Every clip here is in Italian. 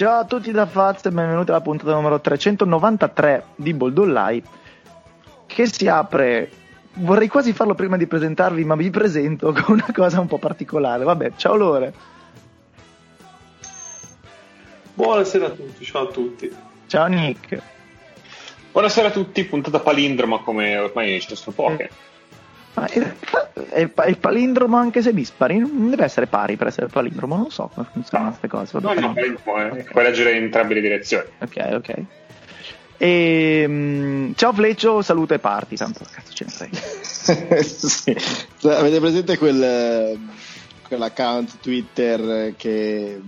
Ciao a tutti da Faz e benvenuti alla puntata numero 393 di Boldollai che si apre. Vorrei quasi farlo prima di presentarvi ma vi presento con una cosa un po' particolare. Vabbè ciao Lore. Buonasera a tutti ciao a tutti. Ciao Nick. Buonasera a tutti puntata palindroma come ormai ci sono poche ma è, è, è, palindromo anche se dispari? Non deve essere pari per essere palindromo, non so come funzionano queste cose. No, no, palindromo è okay. puoi leggere in entrambe le direzioni. Ok, ok. E, um, ciao Fleccio, saluto e parti, tanto cazzo ce ne sei. sì. Avete presente quel, quell'account Twitter che,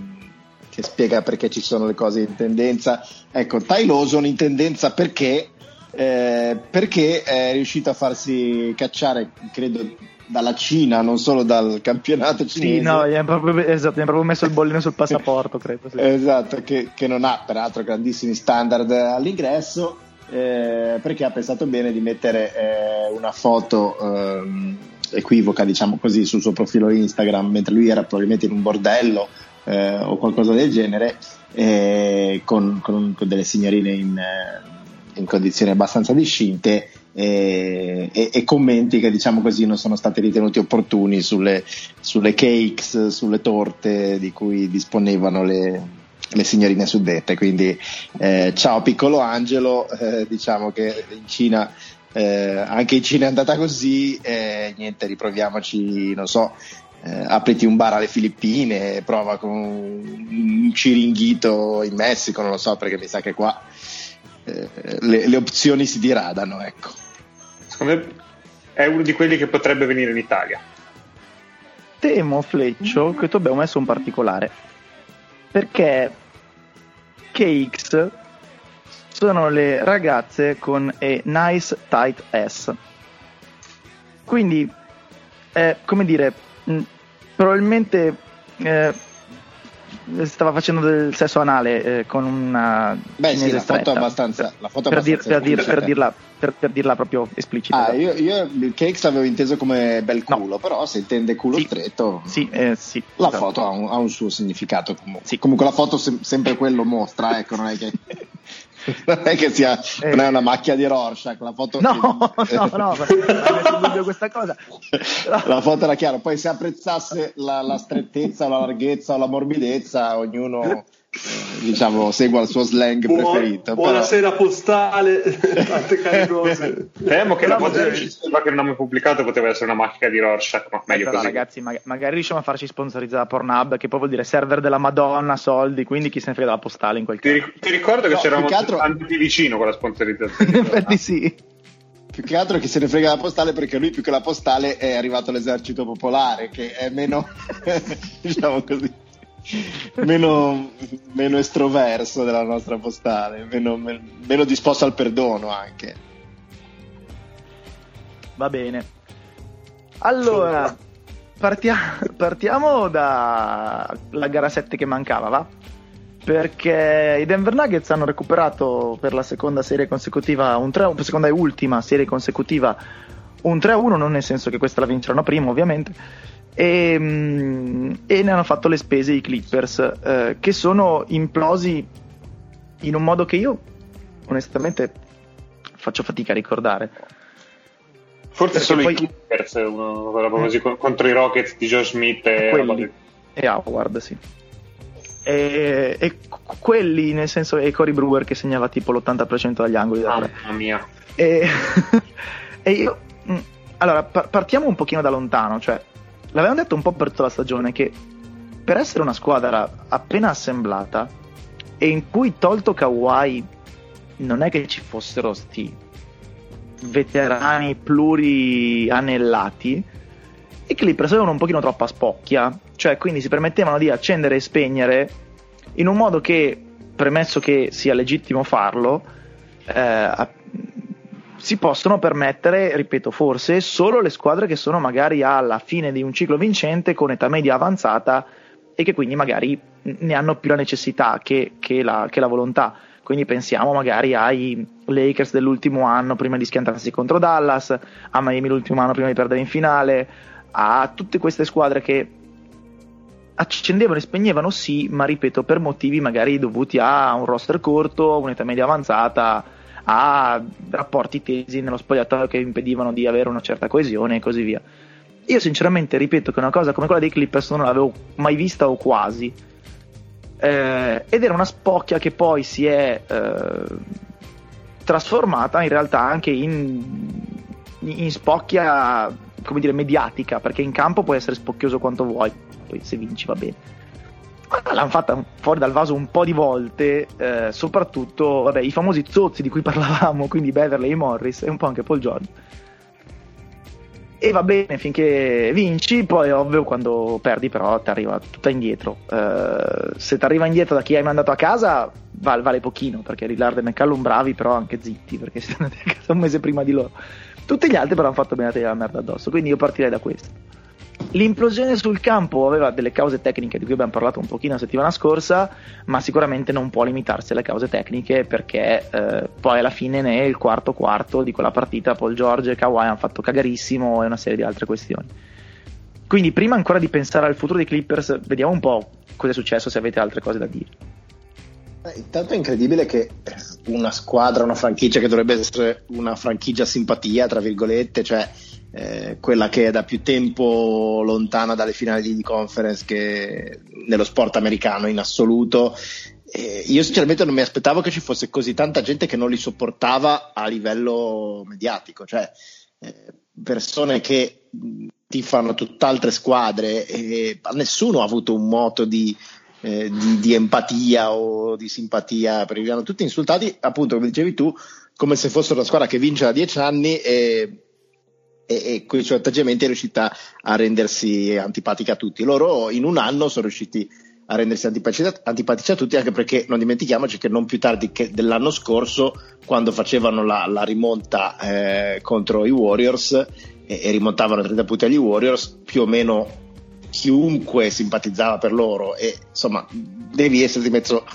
che spiega perché ci sono le cose in tendenza? Ecco, Ty Lawson in tendenza perché eh, perché è riuscito a farsi cacciare, credo, dalla Cina, non solo dal campionato cinese. Sì, no, gli hanno proprio, esatto, proprio messo il bollino sul passaporto, credo. Sì. Esatto, che, che, non ha peraltro grandissimi standard all'ingresso, eh, perché ha pensato bene di mettere eh, una foto ehm, equivoca, diciamo così, sul suo profilo Instagram, mentre lui era probabilmente in un bordello eh, o qualcosa del genere, eh, con, con, con, delle signorine in eh, in condizioni abbastanza discinte e, e, e, commenti che diciamo così non sono stati ritenuti opportuni sulle, sulle cakes, sulle torte di cui disponevano le, le signorine suddette. Quindi eh, ciao piccolo Angelo, eh, diciamo che in Cina, eh, anche in Cina è andata così, niente, riproviamoci, non so. Eh, apriti un bar alle Filippine, prova con un ciringhito in Messico, non lo so perché mi sa che qua eh, le, le, opzioni si diradano. Ecco. Secondo me è uno di quelli che potrebbe venire in Italia. Temo, Fleccio, che tu abbia messo un particolare. Perché Cakes sono le ragazze con a nice tight ass. Quindi, eh, come dire, mh, probabilmente eh, stava facendo del sesso anale eh, con una Beh sì, la foto abbastanza, la foto per, abbastanza dir, per, dir, per, dirla, per, per, dirla, proprio esplicita. Ah, io, io, il cakes avevo inteso come bel culo, no. però se intende culo sì. stretto, sì, eh, sì, la esatto. foto ha un, ha un, suo significato. Comunque, comunque la foto se, sempre quello mostra, ecco, non è che non è che sia eh. non è una macchia di Rorschach la foto no che... no no dubbio questa cosa. La foto era chiara poi se apprezzasse la, la strettezza o la larghezza o la morbidezza ognuno diciamo segua il suo slang Buon, preferito buonasera però... postale tante care cose temo che la foto magari... che non abbiamo pubblicato poteva essere una macchia di Rorschach ma meglio però, così. ragazzi mag- magari riusciamo a farci sponsorizzare Pornhub che poi vuol dire server della madonna soldi quindi chi se ne frega della postale in quel caso. ti, ti ricordo che no, c'eravamo altro... tanti vicino con la sponsorizzazione. In effetti sì più che altro che se ne frega la postale perché lui più che la postale è arrivato all'esercito popolare che è meno diciamo così meno, meno, estroverso della nostra postale, meno, meno disposto al perdono anche. Va bene. Allora, partia- partiamo dalla gara 7 che mancava, va? Perché i Denver Nuggets hanno recuperato per la seconda serie consecutiva, un 3, seconda e ultima serie consecutiva, un 3-1, non nel senso che questa la vinceranno prima ovviamente, e, mm, e, ne hanno fatto le spese i Clippers eh, che sono implosi in un modo che io onestamente faccio fatica a ricordare. Forse Perché solo poi... i Clippers uno, così, mm. contro i Rockets di Joe Smith e, e Howard sì e, e, quelli nel senso e Cory Brewer che segnava tipo l'80% dagli angoli mamma mia. E, e io mm, allora partiamo un pochino da lontano cioè l'avevamo detto un po' per tutta la stagione che per essere una squadra appena assemblata e in cui tolto Kawhi non è che ci fossero sti veterani i Clippers avevano un pochino troppa spocchia cioè quindi si permettevano di accendere e spegnere in un modo che premesso che sia legittimo farlo eh, si possono permettere, ripeto, forse solo le squadre che sono magari alla fine di un ciclo vincente con età media avanzata e che quindi magari ne hanno più la necessità che, che, la, che la volontà. Quindi pensiamo magari ai Lakers dell'ultimo anno prima di schiantarsi contro Dallas, a Miami l'ultimo anno prima di perdere in finale, a tutte queste squadre che accendevano e spegnevano sì, ma ripeto, per motivi magari dovuti a un roster corto, un'età media avanzata, a rapporti tesi nello spogliatoio che impedivano di avere una certa coesione e così via. Io sinceramente ripeto che una cosa come quella dei Clippers non l'avevo mai vista o quasi. Eh, ed era una spocchia che poi si è eh, trasformata in realtà anche in, in spocchia come dire mediatica perché in campo puoi essere spocchioso quanto vuoi poi se vinci va bene l'hanno fatta fuori dal vaso un po' di volte, eh, soprattutto vabbè, i famosi zozzi di cui parlavamo, quindi Beverly e Morris e un po' anche Paul George. E va bene finché vinci, poi ovvio quando perdi però ti arriva tutta indietro. Eh, se ti arriva indietro da chi hai mandato a casa vale, vale pochino, perché Lillard e McCallum bravi però anche zitti, perché siete andati a casa un mese prima di loro. Tutti gli altri però hanno fatto bene a te la merda addosso, quindi io partirei da questo. L'implosione sul campo aveva delle cause tecniche di cui abbiamo parlato un pochino la settimana scorsa, ma sicuramente non può limitarsi alle cause tecniche perché eh, poi alla fine nel quarto quarto di quella partita Paul George e Kawhi hanno fatto cagarissimo e una serie di altre questioni. Quindi prima ancora di pensare al futuro dei Clippers, vediamo un po' cosa è successo se avete altre cose da dire. Eh, intanto è incredibile che una squadra, una franchigia che dovrebbe essere una franchigia simpatia, tra virgolette, cioè eh, quella che è da più tempo lontana dalle finali di conference che nello sport americano in assoluto. Eh, io sinceramente non mi aspettavo che ci fosse così tanta gente che non li sopportava a livello mediatico, cioè eh, persone che tifano tutt'altre squadre e nessuno ha avuto un moto di, eh, di, di, empatia o di simpatia perché li hanno tutti insultati appunto come dicevi tu come se fossero una squadra che vince da dieci anni e e, e con i suoi atteggiamenti è riuscita a rendersi antipatica a tutti. Loro in un anno sono riusciti a rendersi antipatici a tutti, anche perché non dimentichiamoci che non più tardi che dell'anno scorso, quando facevano la, la rimonta eh, contro i Warriors e, e rimontavano 30 punti agli Warriors, più o meno chiunque simpatizzava per loro e insomma devi essere di mezzo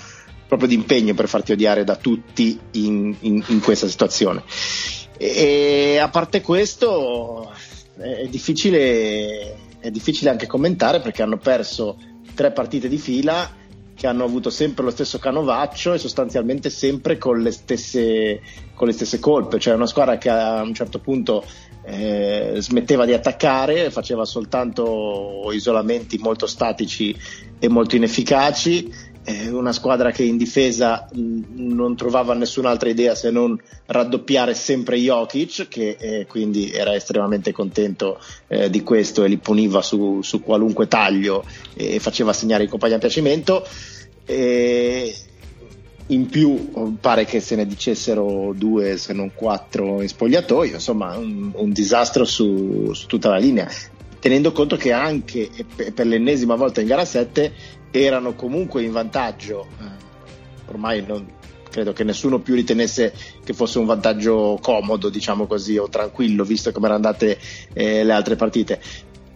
proprio di impegno per farti odiare da tutti in, in, in questa situazione. E a parte questo è difficile, è difficile anche commentare perché hanno perso tre partite di fila che hanno avuto sempre lo stesso canovaccio e sostanzialmente sempre con le stesse, con le stesse colpe, cioè una squadra che a un certo punto eh, smetteva di attaccare, faceva soltanto isolamenti molto statici e molto inefficaci una squadra che in difesa non trovava nessun'altra idea se non raddoppiare sempre Jokic, che eh, quindi era estremamente contento eh, di questo e li puniva su, su, qualunque taglio e faceva segnare i compagni a piacimento. E in più pare che se ne dicessero due se non quattro in spogliatoio, insomma un, un disastro su, su tutta la linea tenendo conto che anche per l'ennesima volta in gara 7 erano comunque in vantaggio. Eh, ormai non, credo che nessuno più ritenesse che fosse un vantaggio comodo, diciamo così, o tranquillo, visto come erano andate eh, le altre partite.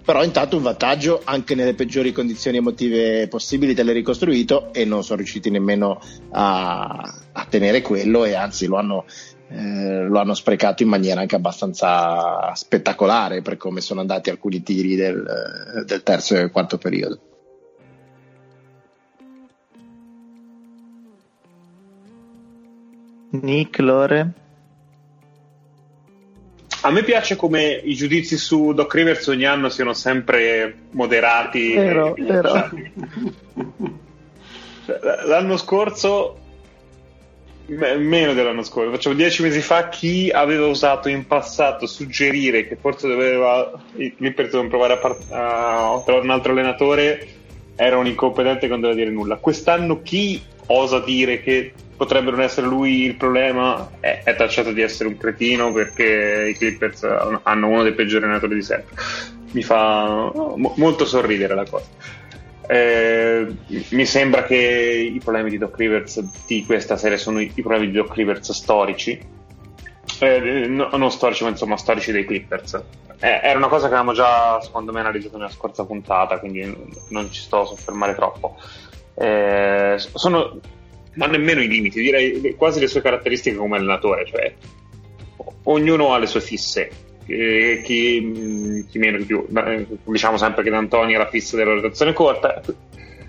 Però intanto un vantaggio anche nelle peggiori condizioni emotive possibili te l'hai ricostruito e non sono riusciti nemmeno a, a tenere quello e anzi lo hanno, eh, lo hanno sprecato in maniera anche abbastanza spettacolare per come sono andati alcuni tiri del, del terzo e quarto periodo. Nick, Lore? A me piace come i giudizi su Doc Rivers ogni anno siano sempre moderati. Vero, e... vero. Cioè, l'anno scorso, meno dell'anno scorso, facciamo dieci mesi fa, chi aveva usato in passato suggerire che forse doveva Clippers dovevano provare a, part- a trovare un altro allenatore era un incompetente che non doveva dire nulla. Quest'anno chi osa dire che potrebbe non essere lui il problema, è, è, tacciato di essere un cretino perché i Clippers hanno uno dei peggiori allenatori di sempre. Mi fa mo- molto sorridere la cosa. Eh, mi sembra che i problemi di Doc Rivers di questa serie sono i, i problemi di Doc Rivers storici, eh, no, non storici, ma insomma storici dei Clippers. Eh, era una cosa che avevamo già, secondo me, analizzato nella scorsa puntata, quindi non ci sto a soffermare troppo. Eh, sono ma nemmeno i limiti, direi quasi le sue caratteristiche come allenatore, cioè ognuno ha le sue fisse chi, chi, meno di più. Diciamo sempre che D'Antoni è la fissa della rotazione corta,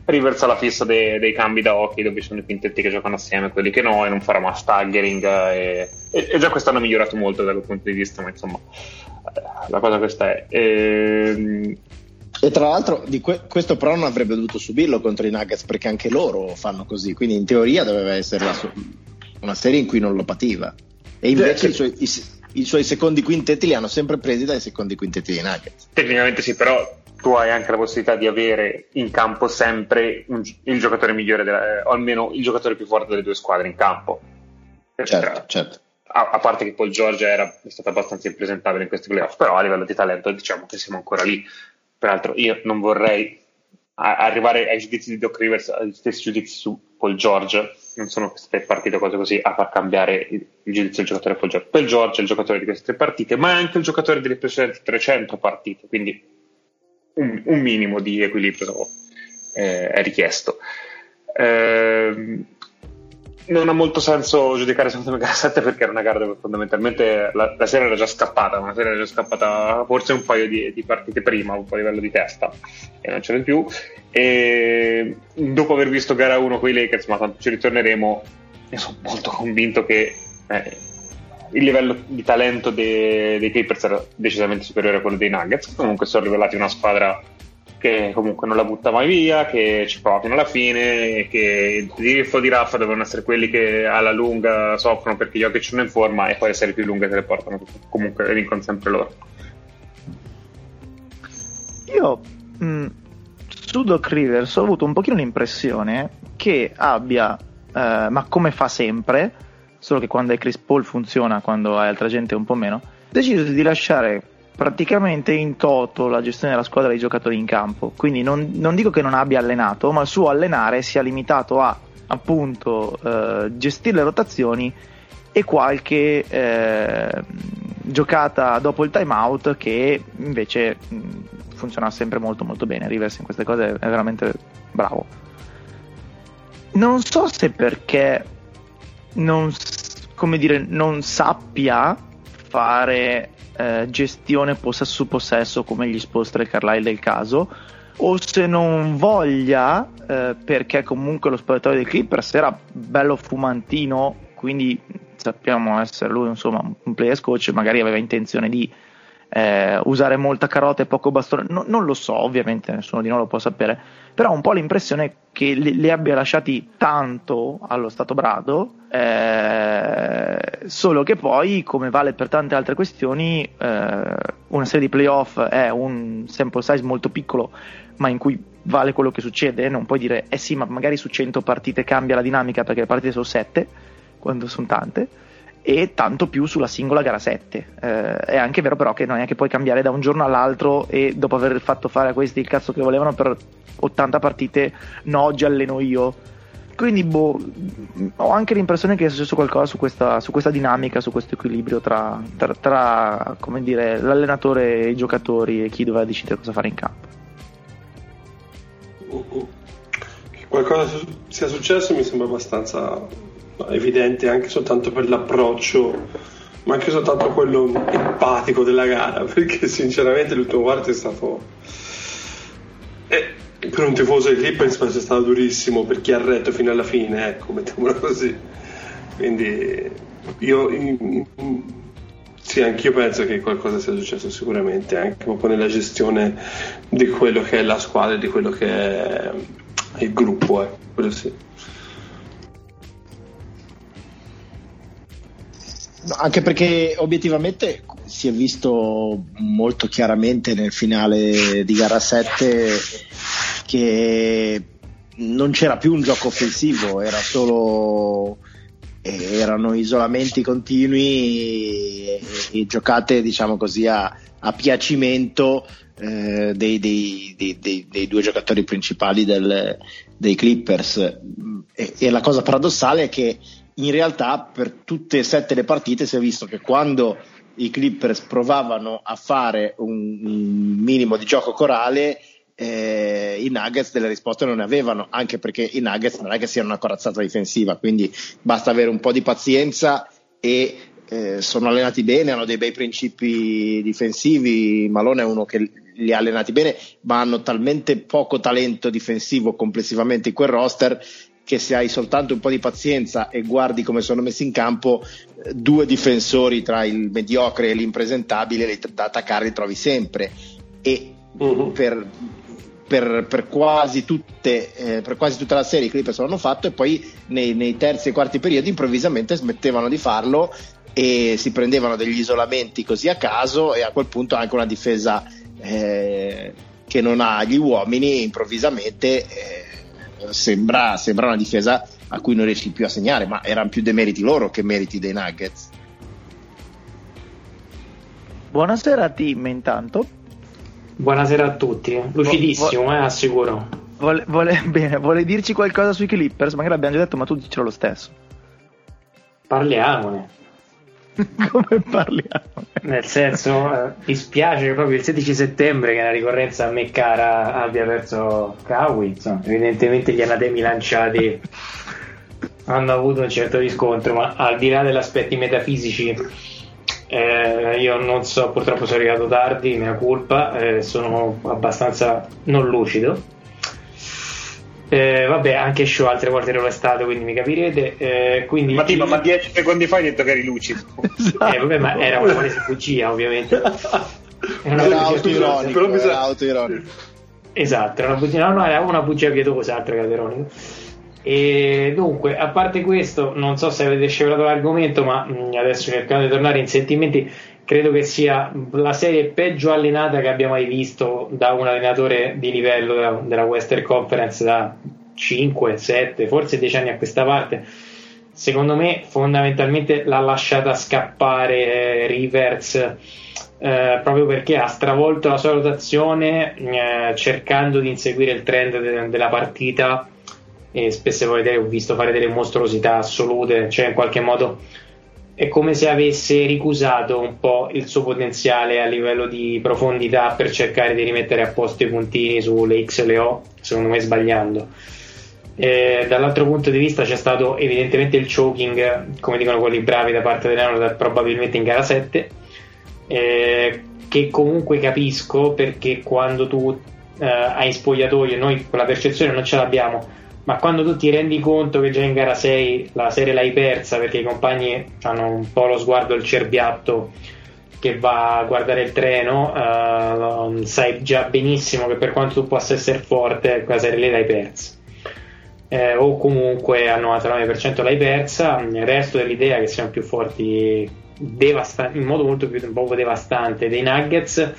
Rivers ha la fissa dei, dei, cambi da occhi dove ci sono i quintetti che giocano assieme, quelli che no, e non farà mai staggering. E, e, e, già quest'anno ha migliorato molto da quel punto di vista, ma insomma, la cosa questa è. Ehm, e tra l'altro que- questo però non avrebbe dovuto subirlo contro i Nuggets perché anche loro fanno così, quindi in teoria doveva essere su- una serie in cui non lo pativa. E invece i suoi, i, i suoi secondi quintetti li hanno sempre presi dai secondi quintetti dei Nuggets. Tecnicamente sì, però tu hai anche la possibilità di avere in campo sempre un, il giocatore migliore, della, eh, o almeno il giocatore più forte delle due squadre in campo. Certo, certo. A, a, parte che Paul George era, stato abbastanza impresentabile in questi playoff, però a livello di talento diciamo che siamo ancora lì. Peraltro io non vorrei arrivare ai giudizi di Doc Rivers, agli stessi giudizi su Paul George, non sono queste tre partite cose così a far cambiare il, giudizio del giocatore Paul George. Paul George è il giocatore di queste tre partite, ma è anche il giocatore delle precedenti 300 partite, quindi un, un minimo di equilibrio eh, è richiesto. Eh, non ha molto senso giudicare secondo me gara 7 perché era una gara dove fondamentalmente la, la serie era già scappata, una serie era già scappata forse un paio di, di partite prima, un po' a livello di testa e non c'era più. E dopo aver visto gara 1 con i Lakers, ma tanto ci ritorneremo, io sono molto convinto che eh, il livello di talento dei, dei Clippers era decisamente superiore a quello dei Nuggets. Comunque sono rivelati una squadra che comunque non la butta mai via, che ci prova fino alla fine, che di Riffo di Raffa devono essere quelli che alla lunga soffrono perché gli occhi sono in forma e poi le serie più lunghe se le portano comunque vincono sempre loro. Io mh, mm, su Doc Rivers ho avuto un pochino l'impressione che abbia, eh, ma come fa sempre, solo che quando è Chris Paul funziona, quando hai altra gente un po' meno, deciso di lasciare praticamente in toto la gestione della squadra dei giocatori in campo. Quindi non, non dico che non abbia allenato, ma il suo allenare sia limitato a appunto eh, gestire le rotazioni e qualche eh, giocata dopo il timeout che invece mh, funziona sempre molto molto bene. Rivers in queste cose è veramente bravo. Non so se perché non, come dire, non sappia fare eh, gestione possesso su possesso come gli Spolstra e Carlisle del caso o se non voglia eh, perché comunque lo spogliatoio dei Clippers era bello fumantino quindi sappiamo essere lui insomma un players coach magari aveva intenzione di eh, usare molta carota e poco bastone, no, non lo so, ovviamente nessuno di noi lo può sapere, però ho un po' l'impressione che li, li abbia lasciati tanto allo stato brado, eh, solo che poi, come vale per tante altre questioni, eh, una serie di playoff è un sample size molto piccolo, ma in cui vale quello che succede, non puoi dire, eh sì, ma magari su 100 partite cambia la dinamica perché le partite sono 7, quando sono tante e tanto più sulla singola gara 7. Eh, è anche vero però che non è che puoi cambiare da un giorno all'altro e dopo aver fatto fare a questi il cazzo che volevano per 80 partite, no, oggi alleno io. Quindi boh, ho anche l'impressione che sia successo qualcosa su questa, su questa dinamica, su questo equilibrio tra, tra, tra dire, l'allenatore e i giocatori e chi doveva decidere cosa fare in campo. Che qualcosa sia successo mi sembra abbastanza evidente anche soltanto per l'approccio, ma anche soltanto quello empatico della gara, perché sinceramente l'ultimo quarto è stato... Eh, per un tifoso di Clippers sia stato durissimo per chi ha retto fino alla fine, ecco, mettiamola così. Quindi io... Sì, anch'io penso che qualcosa sia successo sicuramente, anche proprio nella gestione di quello che è la squadra, di quello che è il gruppo, eh. quello sì. Anche perché obiettivamente si è visto molto chiaramente nel finale di gara 7 che non c'era più un gioco offensivo, era solo erano isolamenti continui e, e giocate diciamo così a, a piacimento eh, dei, dei, dei, dei, due giocatori principali del, dei Clippers. E, e la cosa paradossale è che in realtà per tutte e sette le partite si è visto che quando i Clippers provavano a fare un, un minimo di gioco corale eh, i Nuggets delle risposte non ne avevano anche perché i Nuggets non è che siano una corazzata difensiva quindi basta avere un po' di pazienza e eh, sono allenati bene, hanno dei bei principi difensivi. Malone è uno che li ha allenati bene, ma hanno talmente poco talento difensivo complessivamente in quel roster che se hai soltanto un po' di pazienza e guardi come sono messi in campo, due difensori tra il mediocre e l'impresentabile da attaccare li trovi sempre. E uh-huh. per, per, per, quasi tutte, eh, per, quasi tutta la serie i Clippers l'hanno fatto e poi nei, nei terzi e quarti periodi improvvisamente smettevano di farlo e si prendevano degli isolamenti così a caso e a quel punto anche una difesa eh, che non ha gli uomini improvvisamente eh, sembra, sembra, una difesa a cui non riesci più a segnare ma erano più demeriti loro che meriti dei Nuggets. Buonasera team intanto. Buonasera a tutti lucidissimo vo- vo- eh, assicuro. vuole, vuole, bene, vuole dirci qualcosa sui Clippers? Magari abbiamo già detto ma tu dicelo lo stesso. Parliamone come parliamo? Nel senso, eh, mi spiace che proprio il 16 settembre, che è una ricorrenza a me cara, abbia perso. Insomma, evidentemente gli anatemi lanciati hanno avuto un certo riscontro, ma al di là degli aspetti metafisici, eh, io non so, purtroppo sono arrivato tardi, mia colpa, eh, sono abbastanza non lucido eh, vabbè, anche show altre volte ero stato, quindi mi capirete. Eh, quindi... Ma, tipo, ma 10 secondi fa hai detto che eri lucido. eh, vabbè, ma era una palese bugia, ovviamente. Era, era autoironico, era autoironico. Esatto, era una bugia, no, no, era una bugia pietosa, altro che autoironico. E dunque, a parte questo, non so se avete scevrato l'argomento, ma mh, mm, adesso cercando di tornare in sentimenti, credo che sia la serie peggio allenata che abbia mai visto da un allenatore di livello della, Western Conference da 5, 7, forse 10 anni a questa parte. Secondo me, fondamentalmente l'ha lasciata scappare eh, Rivers eh, proprio perché ha stravolto la sua rotazione eh, cercando di inseguire il trend de- della partita e spesso e volentieri ho visto fare delle mostruosità assolute, cioè in qualche modo è come se avesse ricusato un po' il suo potenziale a livello di profondità per cercare di rimettere a posto i puntini sulle X e le O, secondo me sbagliando. Eh, dall'altro punto di vista c'è stato evidentemente il choking, come dicono quelli bravi da parte dell'Anno, probabilmente in gara 7, eh, che comunque capisco perché quando tu eh, hai spogliatoio, noi quella percezione non ce l'abbiamo ma quando tu ti rendi conto che già in gara 6 la serie l'hai persa perché i compagni hanno un po' lo sguardo il cerbiatto che va a guardare il treno, uh, sai già benissimo che per quanto tu possa essere forte, quella serie lì l'hai persa. Eh, o comunque al 99% l'hai persa, il resto dell'idea che siamo più forti devasta- in modo molto più poco devastante dei Nuggets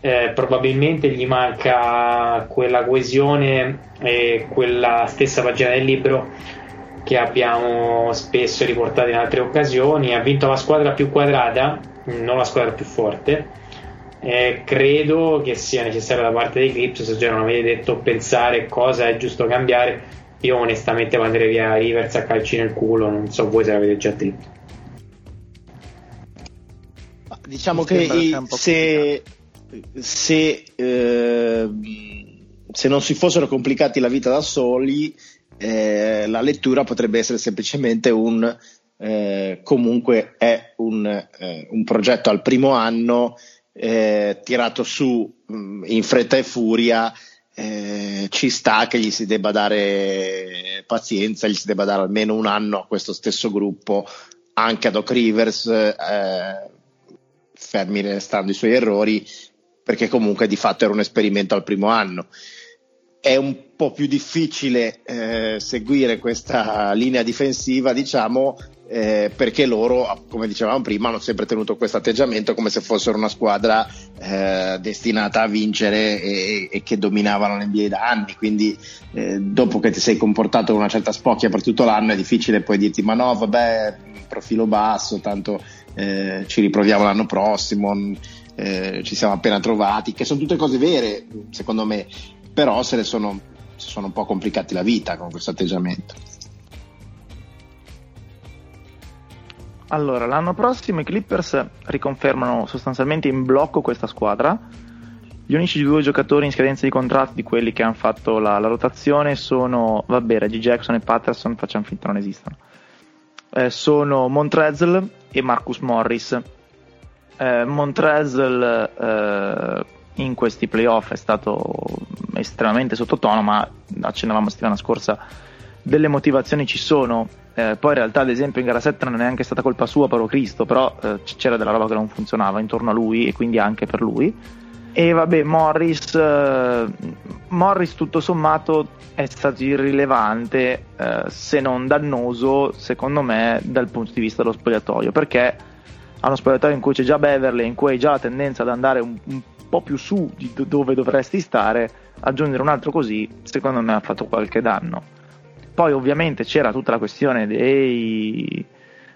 eh, probabilmente gli manca quella coesione e quella stessa pagina del libro che abbiamo spesso riportato in altre occasioni. Ha vinto la squadra più quadrata, non la squadra più forte. Eh, credo che sia necessario da parte dei Clips, se già non avete detto, pensare cosa è giusto cambiare. Io onestamente manderei via Rivers a calci nel culo, non so voi se l'avete già detto. Diciamo che se, se, eh, se, non si fossero complicati la vita da soli, eh, la lettura potrebbe essere semplicemente un eh, comunque è un, eh, un, progetto al primo anno eh, tirato su mh, mm, in fretta e furia. Eh, ci sta che gli si debba dare pazienza, gli si debba dare almeno un anno a questo stesso gruppo, anche ad Doc Rivers, fermi restando i suoi errori, perché comunque di fatto era un esperimento al primo anno. È un po' più difficile eh, seguire questa linea difensiva, diciamo, eh, perché loro, come dicevamo prima, hanno sempre tenuto questo atteggiamento come se fossero una squadra eh, destinata a vincere e, e, che dominavano l'NBA da anni. Quindi, eh, dopo che ti sei comportato con una certa spocchia per tutto l'anno, è difficile poi dirti: Ma no, vabbè, profilo basso, tanto eh, ci riproviamo l'anno prossimo eh, ci siamo appena trovati, che sono tutte cose vere, secondo me, però se ne sono, sono un po' complicati la vita con questo atteggiamento. Allora, l'anno prossimo i Clippers riconfermano sostanzialmente in blocco questa squadra. Gli unici due giocatori in scadenza di contratto di quelli che hanno fatto la, la rotazione sono, vabbè, Reggie Jackson e Patterson, facciamo finta non esistano. Eh, sono Montrezl e Marcus Morris. Eh, Montrezl eh, in questi playoff è stato estremamente sottotono, ma accennavamo settimana scorsa, delle motivazioni ci sono. Eh, poi in realtà, ad esempio, in gara 7 non è neanche stata colpa sua, però Cristo, però eh, c'era della roba che non funzionava intorno a lui e quindi anche per lui. E vabbè, Morris, eh, Morris tutto sommato è stato irrilevante, eh, se non dannoso, secondo me, dal punto di vista dello spogliatoio, perché a uno spogliatoio in cui c'è già Beverly, in cui hai già la tendenza ad andare un, un po' più su di dove dovresti stare, aggiungere un altro così, secondo me ha fatto qualche danno. Poi ovviamente c'era tutta la questione dei,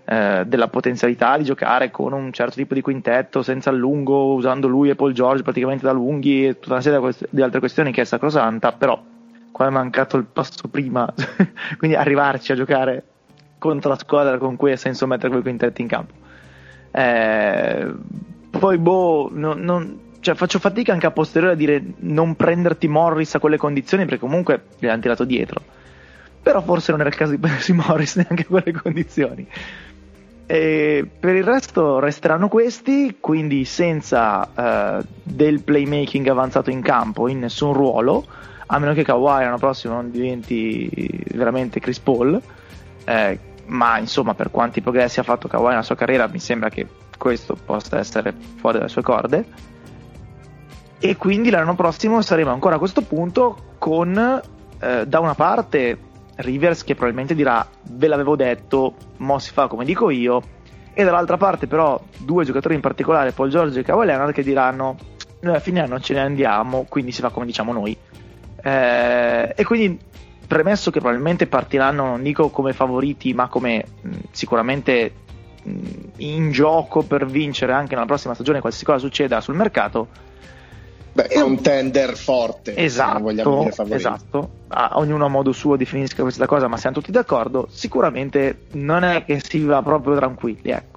eh, della potenzialità di giocare con un certo tipo di quintetto senza allungo, usando lui e Paul George praticamente da lunghi e tutta una serie di altre questioni che è sacrosanta, però qua è mancato il passo prima, quindi arrivarci a giocare contro la squadra con cui ha senso mettere quei quintetti in campo. Eh, poi boh, non, non, cioè, faccio fatica anche a posteriore a dire non prenderti Morris a quelle condizioni perché comunque gli hanno tirato dietro. Però forse non era il caso di prendersi Morris neanche a quelle condizioni. E per il resto resteranno questi, quindi senza uh, del playmaking avanzato in campo in nessun ruolo, a meno che Kawhi l'anno prossimo non diventi veramente Chris Paul. Eh, ma insomma, per quanti progressi ha fatto Kawhi nella sua carriera, mi sembra che questo possa essere fuori dalle sue corde. E quindi l'anno prossimo saremo ancora a questo punto con eh, da una parte Rivers che probabilmente dirà ve l'avevo detto, mo si fa come dico io, e dall'altra parte però due giocatori in particolare, Paul George e Kawhi Leonard, che diranno noi a fine anno ce ne andiamo, quindi si fa come diciamo noi. Eh, e quindi premesso che probabilmente partiranno, non dico come favoriti, ma come mh, sicuramente mh, in gioco per vincere anche nella prossima stagione, qualsiasi cosa succeda sul mercato, Beh, contender forte. Esatto, vogliamo dire favorito. esatto. Ah, ognuno a modo suo definisca questa cosa, ma siamo tutti d'accordo. Sicuramente non è che si va proprio tranquilli, ecco.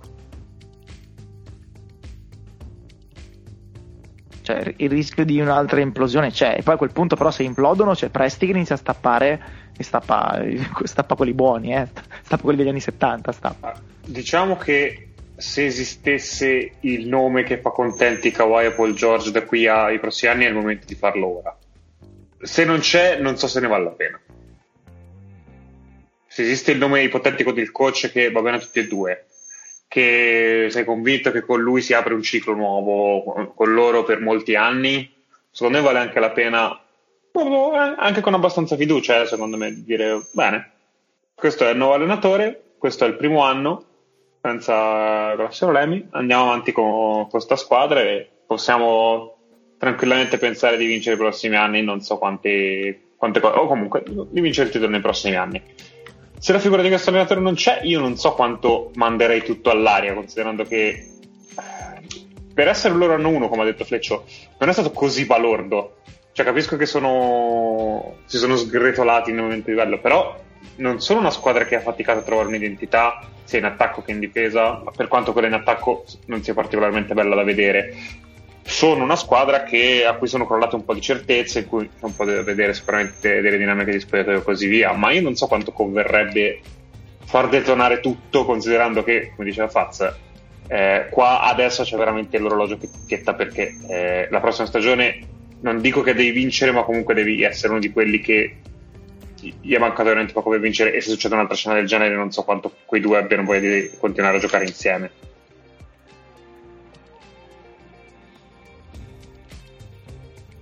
Cioè, il rischio di un'altra implosione c'è. E poi a quel punto, però, se implodono, c'è Presti che inizia a stappare e stappa, stappa quelli buoni, eh. Stappa quelli degli anni 70. Stappa. Diciamo che se esistesse il nome che fa contenti Kawhi e Paul George da qui ai prossimi anni è il momento di farlo ora. Se non c'è, non so se ne vale la pena. Se esiste il nome ipotetico del coach che va bene a tutti e due, che sei convinto che con lui si apre un ciclo nuovo, con loro per molti anni, secondo me vale anche la pena, anche con abbastanza fiducia, eh, secondo me, dire bene, questo è il nuovo allenatore, questo è il primo anno, senza grossi problemi. Andiamo avanti con questa squadra e possiamo tranquillamente pensare di vincere i prossimi anni, non so quante, quante cose, o comunque di vincere il titolo nei prossimi anni. Se la figura di questo allenatore non c'è, io non so quanto manderei tutto all'aria, considerando che eh, per essere loro anno uno, come ha detto Fleccio, non è stato così balordo. Cioè, capisco che sono, si sono sgretolati nel momento di livello, però non sono una squadra che ha faticato a trovare un'identità, sia in attacco che in difesa, per quanto quella in attacco non sia particolarmente bella da vedere. Sono una squadra che, a cui sono crollate un po' di certezze, in cui non potete vedere sicuramente delle dinamiche di spogliatoio e così via, ma io non so quanto converrebbe far detonare tutto, considerando che, come diceva Faz, eh, qua adesso c'è veramente l'orologio che ticchetta perché eh, la prossima stagione non dico che devi vincere, ma comunque devi essere uno di quelli che gli è mancato veramente poco per vincere e se succede un'altra scena del genere non so quanto quei due abbiano voglia di continuare a giocare insieme.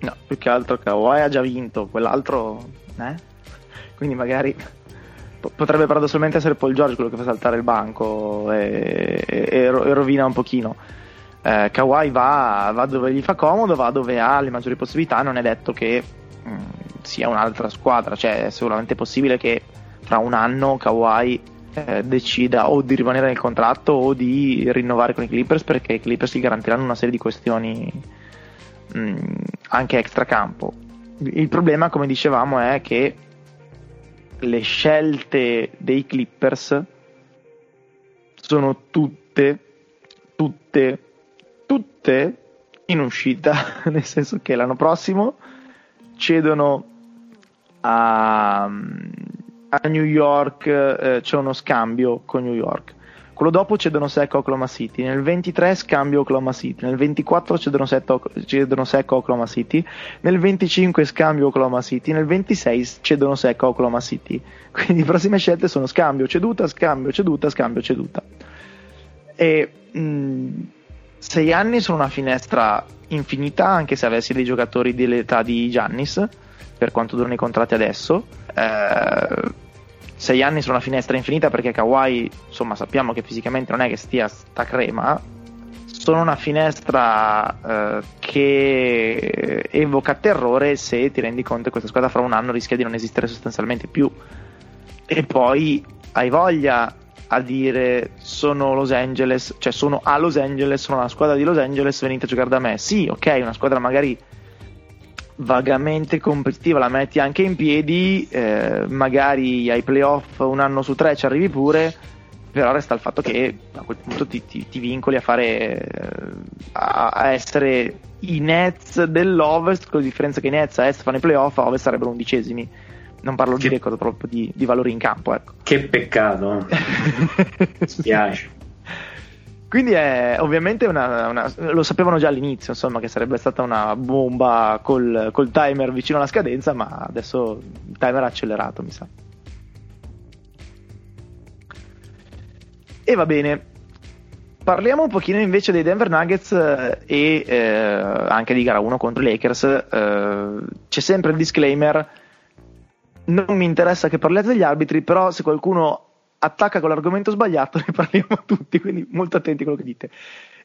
No, più che altro Kawhi ha già vinto, quell'altro, eh? Quindi magari potrebbe paradossalmente essere Paul George quello che fa saltare il banco e, e, e rovina un pochino. Eh, Kawhi va, va, dove gli fa comodo, va dove ha le maggiori possibilità, non è detto che mh, mm, sia un'altra squadra, cioè è sicuramente possibile che fra un anno Kawhi eh, decida o di rimanere nel contratto o di rinnovare con i Clippers perché i Clippers gli garantiranno una serie di questioni mh, mm, anche extracampo. Il problema, come dicevamo, è che le scelte dei Clippers sono tutte, tutte, tutte in uscita, nel senso che l'anno prossimo cedono a, a New York, eh, c'è uno scambio con New York. Quello dopo cedono secco a Oklahoma City, nel 23 scambio Oklahoma City, nel 24 cedono, setto, cedono secco a Oklahoma City, nel 25 scambio Oklahoma City, nel 26 cedono secco a Oklahoma City. Quindi le prossime scelte sono scambio, ceduta, scambio, ceduta, scambio, ceduta. E mh, sei anni sono una finestra infinita, anche se avessi dei giocatori dell'età di Giannis, per quanto durano i contratti adesso. Eh, sei anni sono una finestra infinita perché Kawhi, insomma, sappiamo che fisicamente non è che stia sta crema. Sono una finestra eh, che evoca terrore se ti rendi conto che questa squadra fra un anno rischia di non esistere sostanzialmente più. E poi hai voglia a dire sono Los Angeles, cioè sono a Los Angeles, sono una squadra di Los Angeles, venite a giocare da me. Sì, ok, una squadra magari vagamente competitiva la metti anche in piedi, eh, magari ai playoff un anno su tre ci arrivi pure, però resta il fatto che a quel punto ti, ti, ti vincoli a fare eh, a, a, essere i Nets dell'Ovest, con la differenza che i Nets a Est fanno i playoff, a Ovest sarebbero undicesimi. Non parlo che... di record, proprio di, di valori in campo. Ecco. Che peccato, mi spiace. Quindi è ovviamente una, una, lo sapevano già all'inizio, insomma, che sarebbe stata una bomba col, col timer vicino alla scadenza, ma adesso il timer ha accelerato, mi sa. E va bene. Parliamo un pochino invece dei Denver Nuggets eh, e eh, anche di gara 1 contro i Lakers. Eh, c'è sempre il disclaimer. Non mi interessa che parliate degli arbitri, però se qualcuno attacca con l'argomento sbagliato, ne parliamo tutti, quindi molto attenti a quello che dite.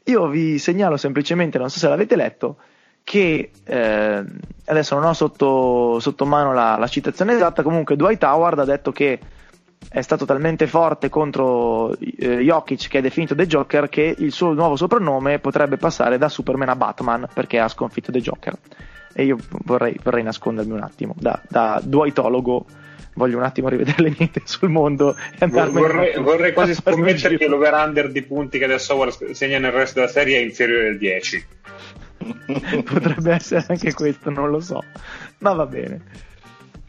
Io vi segnalo semplicemente, non so se l'avete letto, che eh, adesso non ho sotto, sotto mano la, la, citazione esatta, comunque Dwight Howard ha detto che è stato talmente forte contro eh, Jokic che è definito The Joker che il suo nuovo soprannome potrebbe passare da Superman a Batman perché ha sconfitto The Joker. E io vorrei, vorrei nascondermi un attimo da, da Dwightologo voglio un attimo rivedere le mie sul mondo e vorrei, vorrei quasi scommettere che l'over-under di punti che adesso segna nel resto della serie è inferiore al 10 potrebbe essere anche questo non lo so. Ma va bene.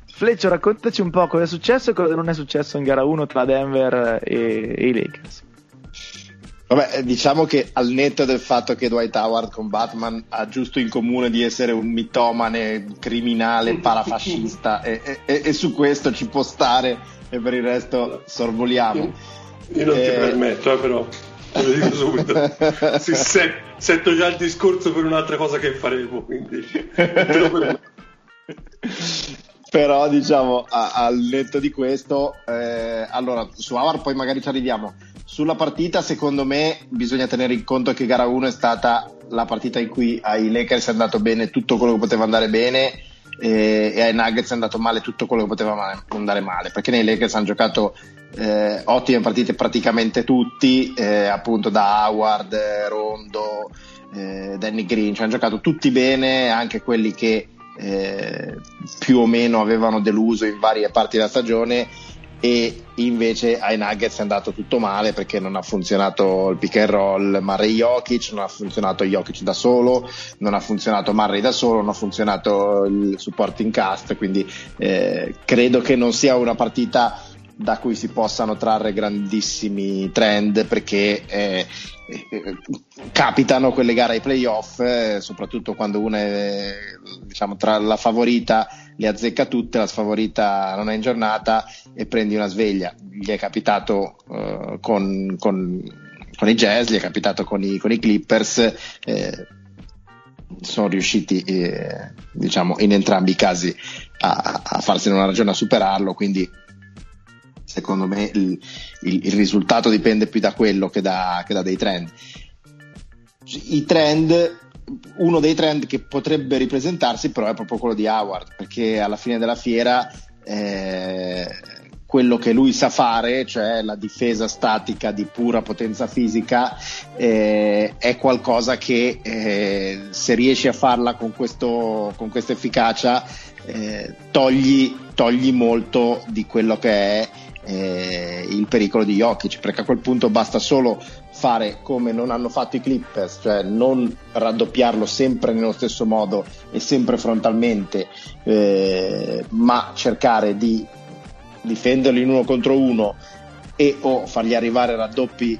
Fleccio raccontaci un po' cosa è successo e cosa non è successo in gara 1 tra Denver e, e i Lakers Vabbè, diciamo che al netto del fatto che Dwight Howard con Batman ha giusto in comune di essere un mitomane, criminale, parafascista e, e, e su questo ci può stare e per il resto sorvoliamo. Io non eh... ti permetto, eh, però te lo dico subito. si se, setto già il discorso per un'altra cosa che faremo, quindi te lo permetto. però diciamo a, al netto di questo, eh, allora su Howard poi magari ci arriviamo sulla partita, secondo me, bisogna tenere in conto che gara 1 è stata la partita in cui ai Lakers è andato bene tutto quello che poteva andare bene eh, e ai Nuggets è andato male tutto quello che poteva andare male, perché nei Lakers hanno giocato eh, ottime partite praticamente tutti, eh, appunto da Howard, Rondo, eh, Danny Green, cioè hanno giocato tutti bene, anche quelli che eh, più o meno avevano deluso in varie parti della stagione e invece ai Nuggets è andato tutto male perché non ha funzionato il pick and roll. Murray Jokic, non ha funzionato Jokic da solo, non ha funzionato Murray da solo, non ha funzionato il supporting cast, quindi eh, credo che non sia una partita da cui si possano trarre grandissimi trend perché eh, capitano quelle gare ai playoff, eh, soprattutto quando una è diciamo, tra la favorita le azzecca tutte, la sfavorita non è in giornata e prendi una sveglia. Gli è capitato uh, con, con, con, i Jazz, gli è capitato con i, con i Clippers. Eh, sono riusciti eh, diciamo in entrambi i casi a, a farsene una ragione a superarlo quindi secondo me il, il, il, risultato dipende più da quello che da, che da dei trend. I trend uno dei trend che potrebbe ripresentarsi però è proprio quello di Howard perché alla fine della fiera eh, quello che lui sa fare, cioè la difesa statica di pura potenza fisica, eh, è qualcosa che eh, se riesci a farla con, questo, con questa efficacia eh, togli, togli molto di quello che è eh, il pericolo di Jokic, perché a quel punto basta solo fare come non hanno fatto i Clippers, cioè non raddoppiarlo sempre nello stesso modo e sempre frontalmente, eh, ma cercare di difenderlo in uno contro uno e o fargli arrivare raddoppi,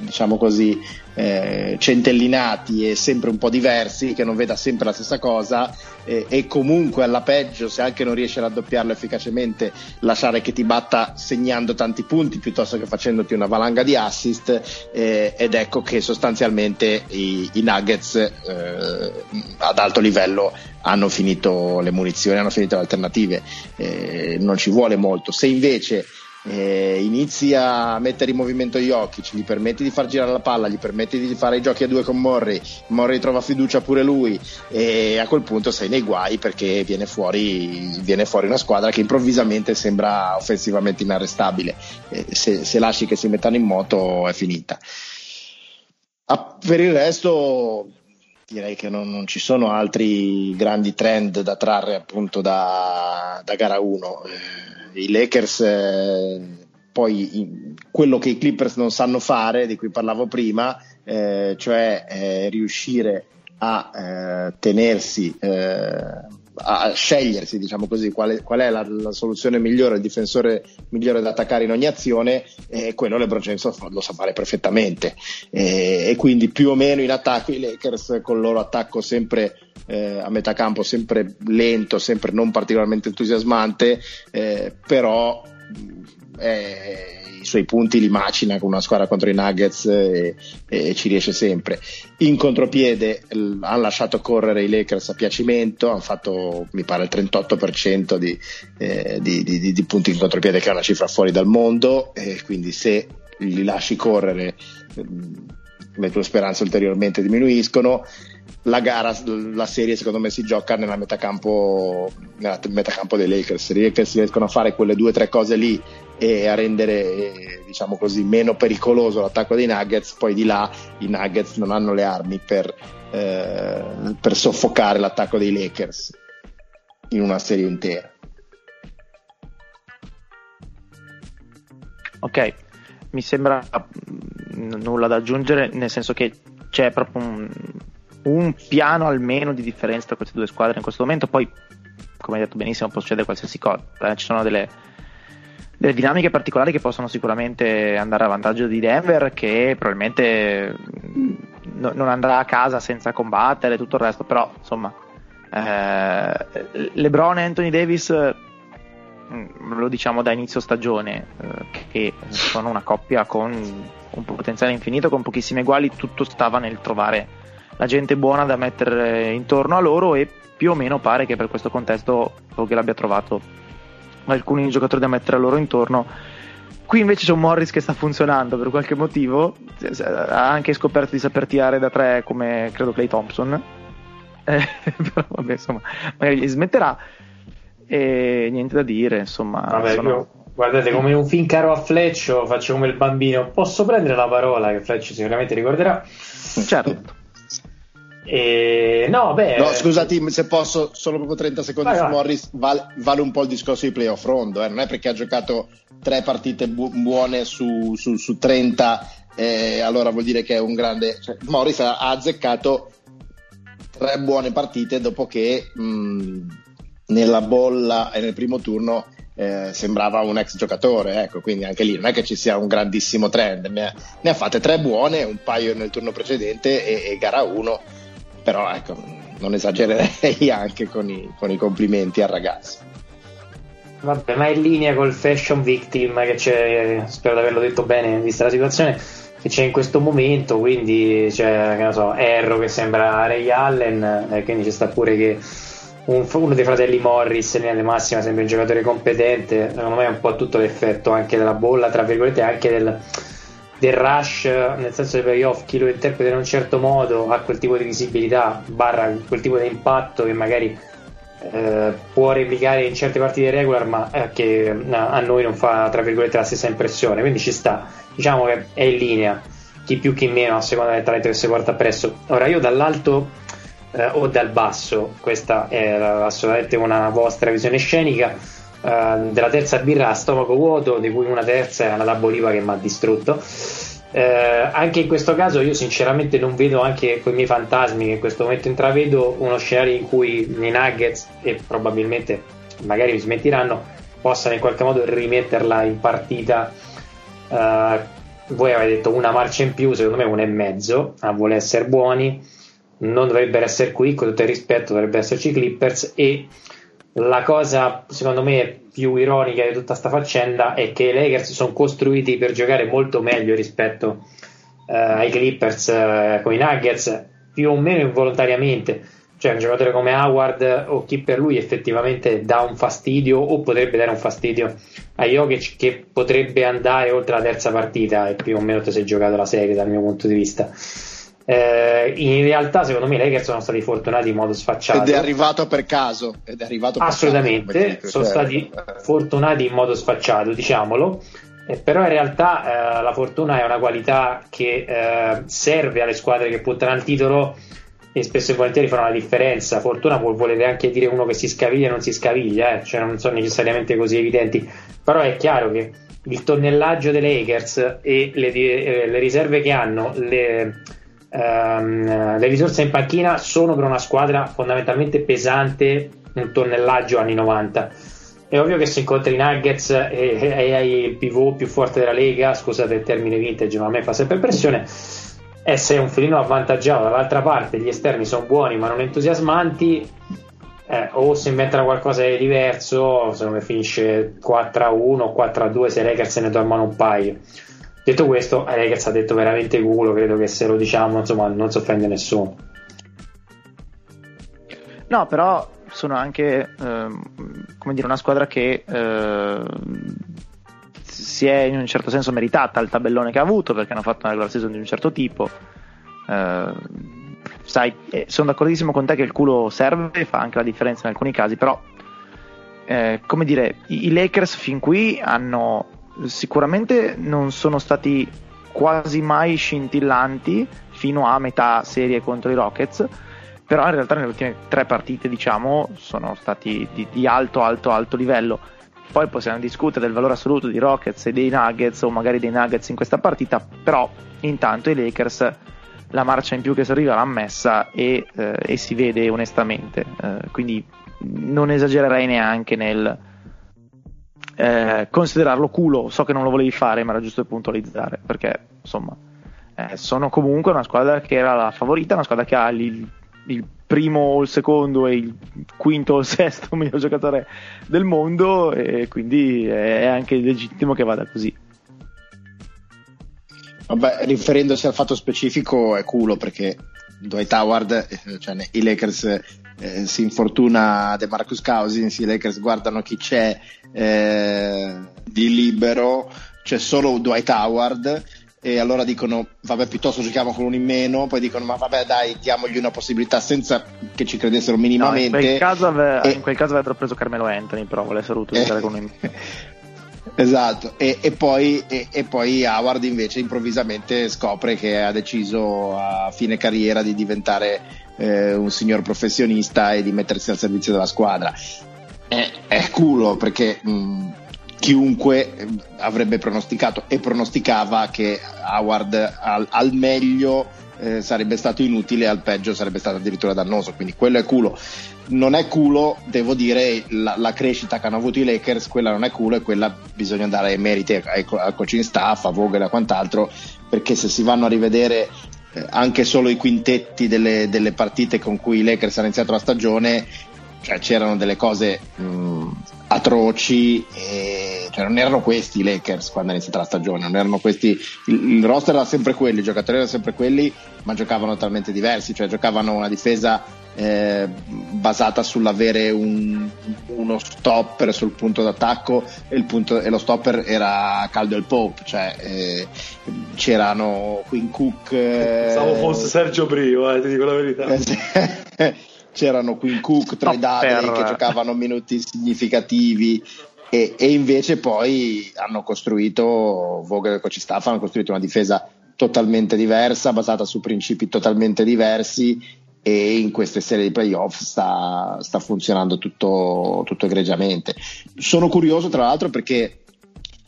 diciamo così, eh, centellinati e sempre un po' diversi, che non veda sempre la stessa cosa eh, e comunque alla peggio, se anche non riesce a raddoppiarlo efficacemente, lasciare che ti batta segnando tanti punti piuttosto che facendoti una valanga di assist eh, ed ecco che sostanzialmente i, i Nuggets eh, ad alto livello hanno finito le munizioni, hanno finito le alternative, eh, non ci vuole molto. Se invece eh, inizi a mettere in movimento gli occhi, gli permetti di far girare la palla, gli permetti di fare i giochi a due con Morri, Morri trova fiducia pure lui e a quel punto sei nei guai perché viene fuori, viene fuori una squadra che improvvisamente sembra offensivamente inarrestabile. Eh, se, se, lasci che si mettano in moto è finita. Ah, per il resto direi che non, non, ci sono altri grandi trend da trarre appunto da, da gara 1. Eh, i Lakers eh, poi quello che i Clippers non sanno fare, di cui parlavo prima, eh, cioè eh, riuscire a eh, tenersi, eh, a scegliersi, diciamo così, qual è, qual è la, la, soluzione migliore, il difensore migliore da attaccare in ogni azione, e quello LeBron James lo sa fare perfettamente. e quindi più o meno in attacco i Lakers con il loro attacco sempre eh, a metà campo sempre lento, sempre non particolarmente entusiasmante, eh, però eh, i suoi punti li macina con una squadra contro i Nuggets e, e ci riesce sempre. In contropiede l- hanno lasciato correre i Lakers a piacimento, hanno fatto mi pare il 38% di, eh, di, di, di punti in contropiede che è una cifra fuori dal mondo e quindi se li lasci correre le tue speranze ulteriormente diminuiscono la gara, la serie secondo me si gioca nella metacampo, nella metacampo dei Lakers. I Lakers riescono a fare quelle due o tre cose lì e a rendere diciamo così meno pericoloso l'attacco dei Nuggets, poi di là i Nuggets non hanno le armi per, eh, per soffocare l'attacco dei Lakers in una serie intera. Ok, mi sembra mm, nulla da aggiungere, nel senso che c'è proprio un, un piano almeno di differenza tra queste due squadre in questo momento. Poi, come hai detto benissimo, può succedere qualsiasi cosa. Eh, ci sono delle, delle, dinamiche particolari che possono sicuramente andare a vantaggio di Denver, che probabilmente mm, no, non andrà a casa senza combattere tutto il resto. Però, insomma, eh, LeBron e Anthony Davis. Mm, lo diciamo da inizio stagione, eh, che sono una coppia con un potenziale infinito, con pochissime uguali, tutto stava nel trovare la gente buona da mettere intorno a loro e più o meno pare che per questo contesto Vogel abbia trovato alcuni giocatori da mettere a loro intorno. Qui invece c'è un Morris che sta funzionando per qualche motivo, ha anche scoperto di saper tirare da tre come credo Clay Thompson, eh, però vabbè insomma magari gli smetterà e niente da dire insomma. Vabbè, sono... io, guardate come un fin caro a Fleccio faccio come il bambino, posso prendere la parola che Fleccio sicuramente ricorderà? Certo. E, no, beh, no, scusati se posso, solo proprio 30 secondi vai, su. Morris. Vale, vale, un po' il discorso di playoff rondo, eh? non è perché ha giocato tre partite bu- buone su, su, su 30, eh, allora vuol dire che è un grande. Cioè, Morris ha, ha, azzeccato tre buone partite dopo che mh, nella bolla e nel primo turno eh, sembrava un ex giocatore, ecco, quindi anche lì non è che ci sia un grandissimo trend, ne ha, ne ha fatte tre buone, un paio nel turno precedente e, e gara 1 però ecco, non esagererei anche con i, con i complimenti al ragazzo. Vabbè, ma è in linea col fashion victim che c'è, spero di averlo detto bene, vista la situazione che c'è in questo momento, quindi c'è, che so, Erro che sembra Ray Allen, e quindi ci sta pure che un, uno dei fratelli Morris in linea di massima sembra un giocatore competente, secondo me è un po' tutto l'effetto anche della bolla, tra virgolette, anche del del rush, nel senso dei playoff, chi lo interpreta in un certo modo ha quel tipo di visibilità, barra quel tipo di impatto che magari eh, può replicare in certe partite regular, ma eh, che a noi non fa tra virgolette la stessa impressione. Quindi ci sta, diciamo che è in linea, chi più chi meno a seconda del talento che si porta appresso. Ora io dall'alto eh, o dal basso, questa è assolutamente una vostra visione scenica Uh, della terza birra a stomaco vuoto, di cui una terza è una Daboliva che mi ha distrutto. Uh, anche in questo caso io sinceramente non vedo anche con i miei fantasmi che in questo momento intravedo uno scenario in cui i Nuggets e probabilmente magari mi smentiranno possano in qualche modo rimetterla in partita Uh, voi avete detto una marcia in più, secondo me una e mezzo, a voler essere buoni, non dovrebbero essere qui, con tutto il rispetto dovrebbero esserci Clippers e la cosa secondo me più ironica di tutta questa faccenda è che i Lakers sono costruiti per giocare molto meglio rispetto uh, ai Clippers uh, con i Nuggets, più o meno involontariamente. Cioè un giocatore come Howard o chi per lui effettivamente dà un fastidio o potrebbe dare un fastidio a Jokic che potrebbe andare oltre la terza partita e più o meno si è giocato la serie dal mio punto di vista eh, in realtà secondo me i Lakers sono stati fortunati in modo sfacciato ed è arrivato per caso ed è arrivato assolutamente caso, sono cioè... stati fortunati in modo sfacciato diciamolo eh, però in realtà eh, la fortuna è una qualità che eh, serve alle squadre che puntano al titolo e spesso e volentieri fanno la differenza. Fortuna può volere anche dire uno che si scaviglia e non si scaviglia, eh? cioè non sono necessariamente così evidenti, però è chiaro che il tonnellaggio dei Lakers e le, eh, le riserve che hanno, le, um, le, risorse in panchina sono per una squadra fondamentalmente pesante un tonnellaggio anni 90. È ovvio che se incontri i Nuggets e, e hai il pivot più forte della Lega, scusate il termine vintage, ma a me fa sempre impressione e sei un filino avvantaggiato dall'altra parte gli esterni sono buoni ma non entusiasmanti eh, o si inventano qualcosa di diverso secondo me finisce 4 a 1 o 4 a 2 se Lakers se ne dormono un paio detto questo Lakers ha detto veramente culo credo che se lo diciamo insomma non si offende nessuno no però sono anche ehm, come dire una squadra che eh, si è in un certo senso meritata il tabellone che ha avuto perché hanno fatto una regular season di un certo tipo. Eh, sai, sono d'accordissimo con te che il culo serve, fa anche la differenza in alcuni casi, però eh, come dire, i Lakers fin qui hanno sicuramente non sono stati quasi mai scintillanti fino a metà serie contro i Rockets però in realtà nelle ultime tre partite diciamo sono stati di, di alto alto alto livello. Poi possiamo discutere del valore assoluto di Rockets e dei Nuggets o magari dei Nuggets in questa partita, però intanto i Lakers la marcia in più che si arriva l'ha messa e, eh, e si vede onestamente, eh, quindi non esagererei neanche nel eh, considerarlo culo, so che non lo volevi fare ma era giusto puntualizzare perché insomma eh, sono comunque una squadra che era la favorita, una squadra che ha il, il primo o il secondo e il quinto o il sesto miglior giocatore del mondo e quindi è anche legittimo che vada così. Vabbè, riferendosi al fatto specifico è culo perché Dwight Howard, eh, cioè i Lakers eh, si infortuna De Marcus Cousins, i Lakers guardano chi c'è eh, di libero, c'è solo Dwight Howard e allora dicono vabbè piuttosto giochiamo con uno in meno poi dicono ma vabbè dai diamogli una possibilità senza che ci credessero minimamente no, in, quel caso, ave- e... in quel caso avrebbero preso Carmelo Anthony però volessero voluto giocare con uno in meno esatto. E, e, poi, e, e, poi, Howard invece improvvisamente scopre che ha deciso a fine carriera di diventare eh, un signor professionista e di mettersi al servizio della squadra è, è culo perché mh, chiunque eh, avrebbe pronosticato e pronosticava che Howard al, al meglio eh, sarebbe stato inutile, al peggio sarebbe stato addirittura dannoso. Quindi quello è culo. Non è culo, devo dire, la, la, crescita che hanno avuto i Lakers, quella non è culo e quella bisogna dare meriti al coaching staff, a Vogel e quant'altro, perché se si vanno a rivedere eh, anche solo i quintetti delle, delle, partite con cui i Lakers hanno iniziato la stagione, cioè c'erano delle cose mh, atroci e, cioè, non erano questi i Lakers quando è iniziata la stagione non erano questi il, il, roster era sempre quelli i giocatori erano sempre quelli ma giocavano talmente diversi cioè giocavano una difesa eh, basata sull'avere un, uno stopper sul punto d'attacco e, punto, e lo stopper era Caldwell Pope cioè eh, c'erano Queen Cook eh, pensavo fosse Sergio Brio eh, ti dico la verità c'erano Queen Cook, Troy Dudley che giocavano minuti significativi e, e, invece poi hanno costruito, Vogel e Coach Staff hanno costruito una difesa totalmente diversa, basata su principi totalmente diversi e in queste serie di playoff sta, sta funzionando tutto, tutto, egregiamente. Sono curioso tra l'altro perché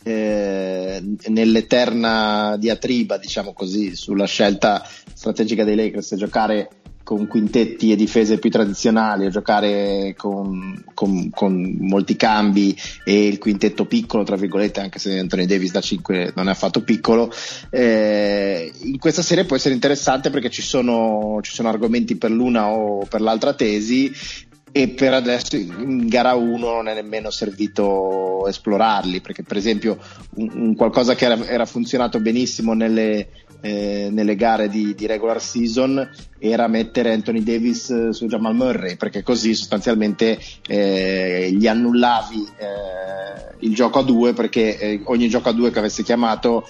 eh, nell'eterna diatriba, diciamo così, sulla scelta strategica dei Lakers giocare con quintetti e difese più tradizionali, a giocare con, con, con, molti cambi e il quintetto piccolo, tra virgolette, anche se Anthony Davis da 5 non è affatto piccolo, eh, in questa serie può essere interessante perché ci sono, ci sono argomenti per l'una o per l'altra tesi e per adesso in gara 1 non è nemmeno servito esplorarli perché per esempio un, un qualcosa che era, era funzionato benissimo nelle, eh, nelle gare di, di, regular season era mettere Anthony Davis eh, su Jamal Murray perché così sostanzialmente eh, gli annullavi eh, il gioco a due perché eh, ogni gioco a due che avessi chiamato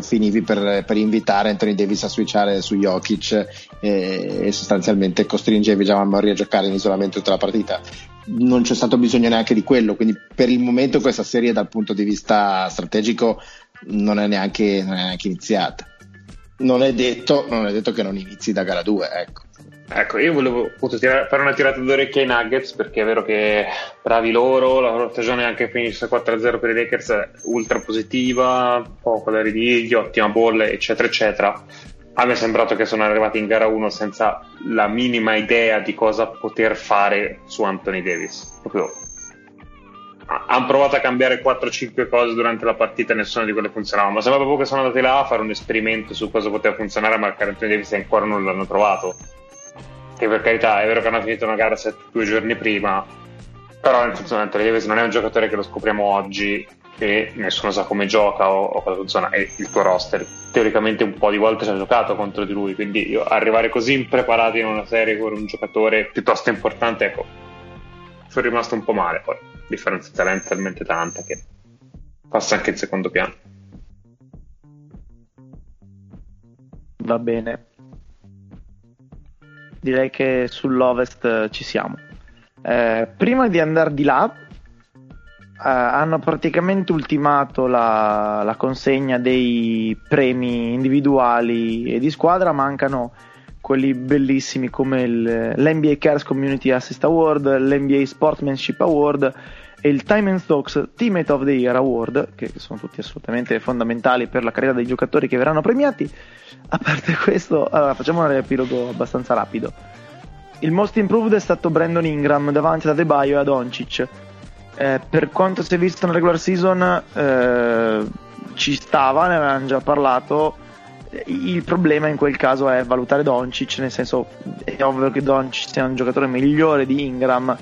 finivi per, per, invitare Anthony Davis a switchare su Jokic e sostanzialmente costringevi Jamal Murray a giocare in isolamento tutta la partita. Non c'è stato bisogno neanche di quello quindi per il momento questa serie dal punto di vista strategico non è neanche, non è neanche iniziata non è detto, non è detto che non inizi da gara 2, ecco. Ecco, io volevo tirare, fare una tirata d'orecchia ai Nuggets perché è vero che bravi loro, la loro stagione anche finisce 4-0 per i Lakers è ultra positiva, poco da ridirgli, ottima bolla, eccetera, eccetera. A me è sembrato che sono arrivati in gara 1 senza la minima idea di cosa poter fare su Anthony Davis. Proprio hanno provato a cambiare 4-5 cose durante la partita e nessuna di quelle funzionava. Ma sembra proprio che sono andati là a fare un esperimento su cosa poteva funzionare, ma Anthony Davis ancora non l'hanno trovato. Che per carità è vero che hanno finito una gara 7 due giorni prima, però Anthony Davis non è un giocatore che lo scopriamo oggi e nessuno sa come gioca o, o cosa funziona. E il tuo roster teoricamente un po' di volte ci ha giocato contro di lui, quindi arrivare così impreparati in una serie con un giocatore piuttosto importante, ecco, sono rimasto un po' male poi differenza talento talmente tanta che passa anche in secondo piano. Va bene. Direi che sull'Ovest ci siamo. Eh, prima di andare di là, eh, hanno praticamente ultimato la, la, consegna dei premi individuali e di squadra. Mancano quelli bellissimi come il, l'NBA Cares Community Assist Award, l'NBA Sportsmanship Award e il Time and Stokes Teammate of the Year Award, che sono tutti assolutamente fondamentali per la carriera dei giocatori che verranno premiati. A parte questo, allora, facciamo un riepilogo abbastanza rapido. Il most improved è stato Brandon Ingram davanti ad Adebayo e ad Doncic. Eh, per quanto si è visto nella regular season, eh, ci stava, ne avevamo già parlato il problema in quel caso è valutare Doncic, nel senso è ovvio che Doncic sia un giocatore migliore di Ingram,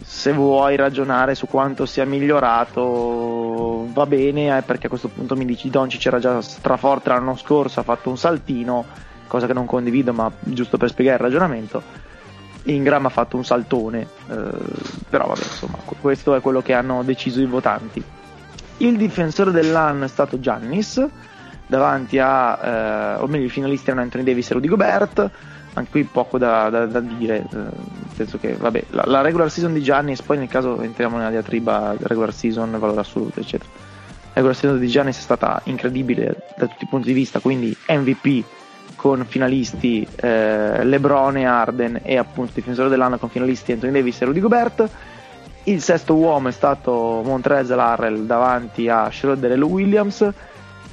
se vuoi ragionare su quanto sia migliorato va bene, eh, perché a questo punto mi dici Doncic era già straforte l'anno scorso, ha fatto un saltino, cosa che non condivido ma giusto per spiegare il ragionamento. Ingram ha fatto un saltone, eh, però vabbè insomma questo è quello che hanno deciso i votanti. Il difensore dell'anno è stato Giannis davanti a, eh, o meglio i finalisti erano Anthony Davis e Rudy Gobert, anche qui poco da, da, da dire, eh, nel senso che vabbè, la, la, regular season di Giannis, poi nel caso entriamo nella diatriba regular season, valore assoluto, eccetera. La regular season di Giannis è stata incredibile da tutti i punti di vista, quindi MVP con finalisti eh, LeBron e Arden e appunto difensore dell'anno con finalisti Anthony Davis e Rudy Gobert. Il sesto uomo è stato Montrezl Harrell davanti a Schroeder e Lou Williams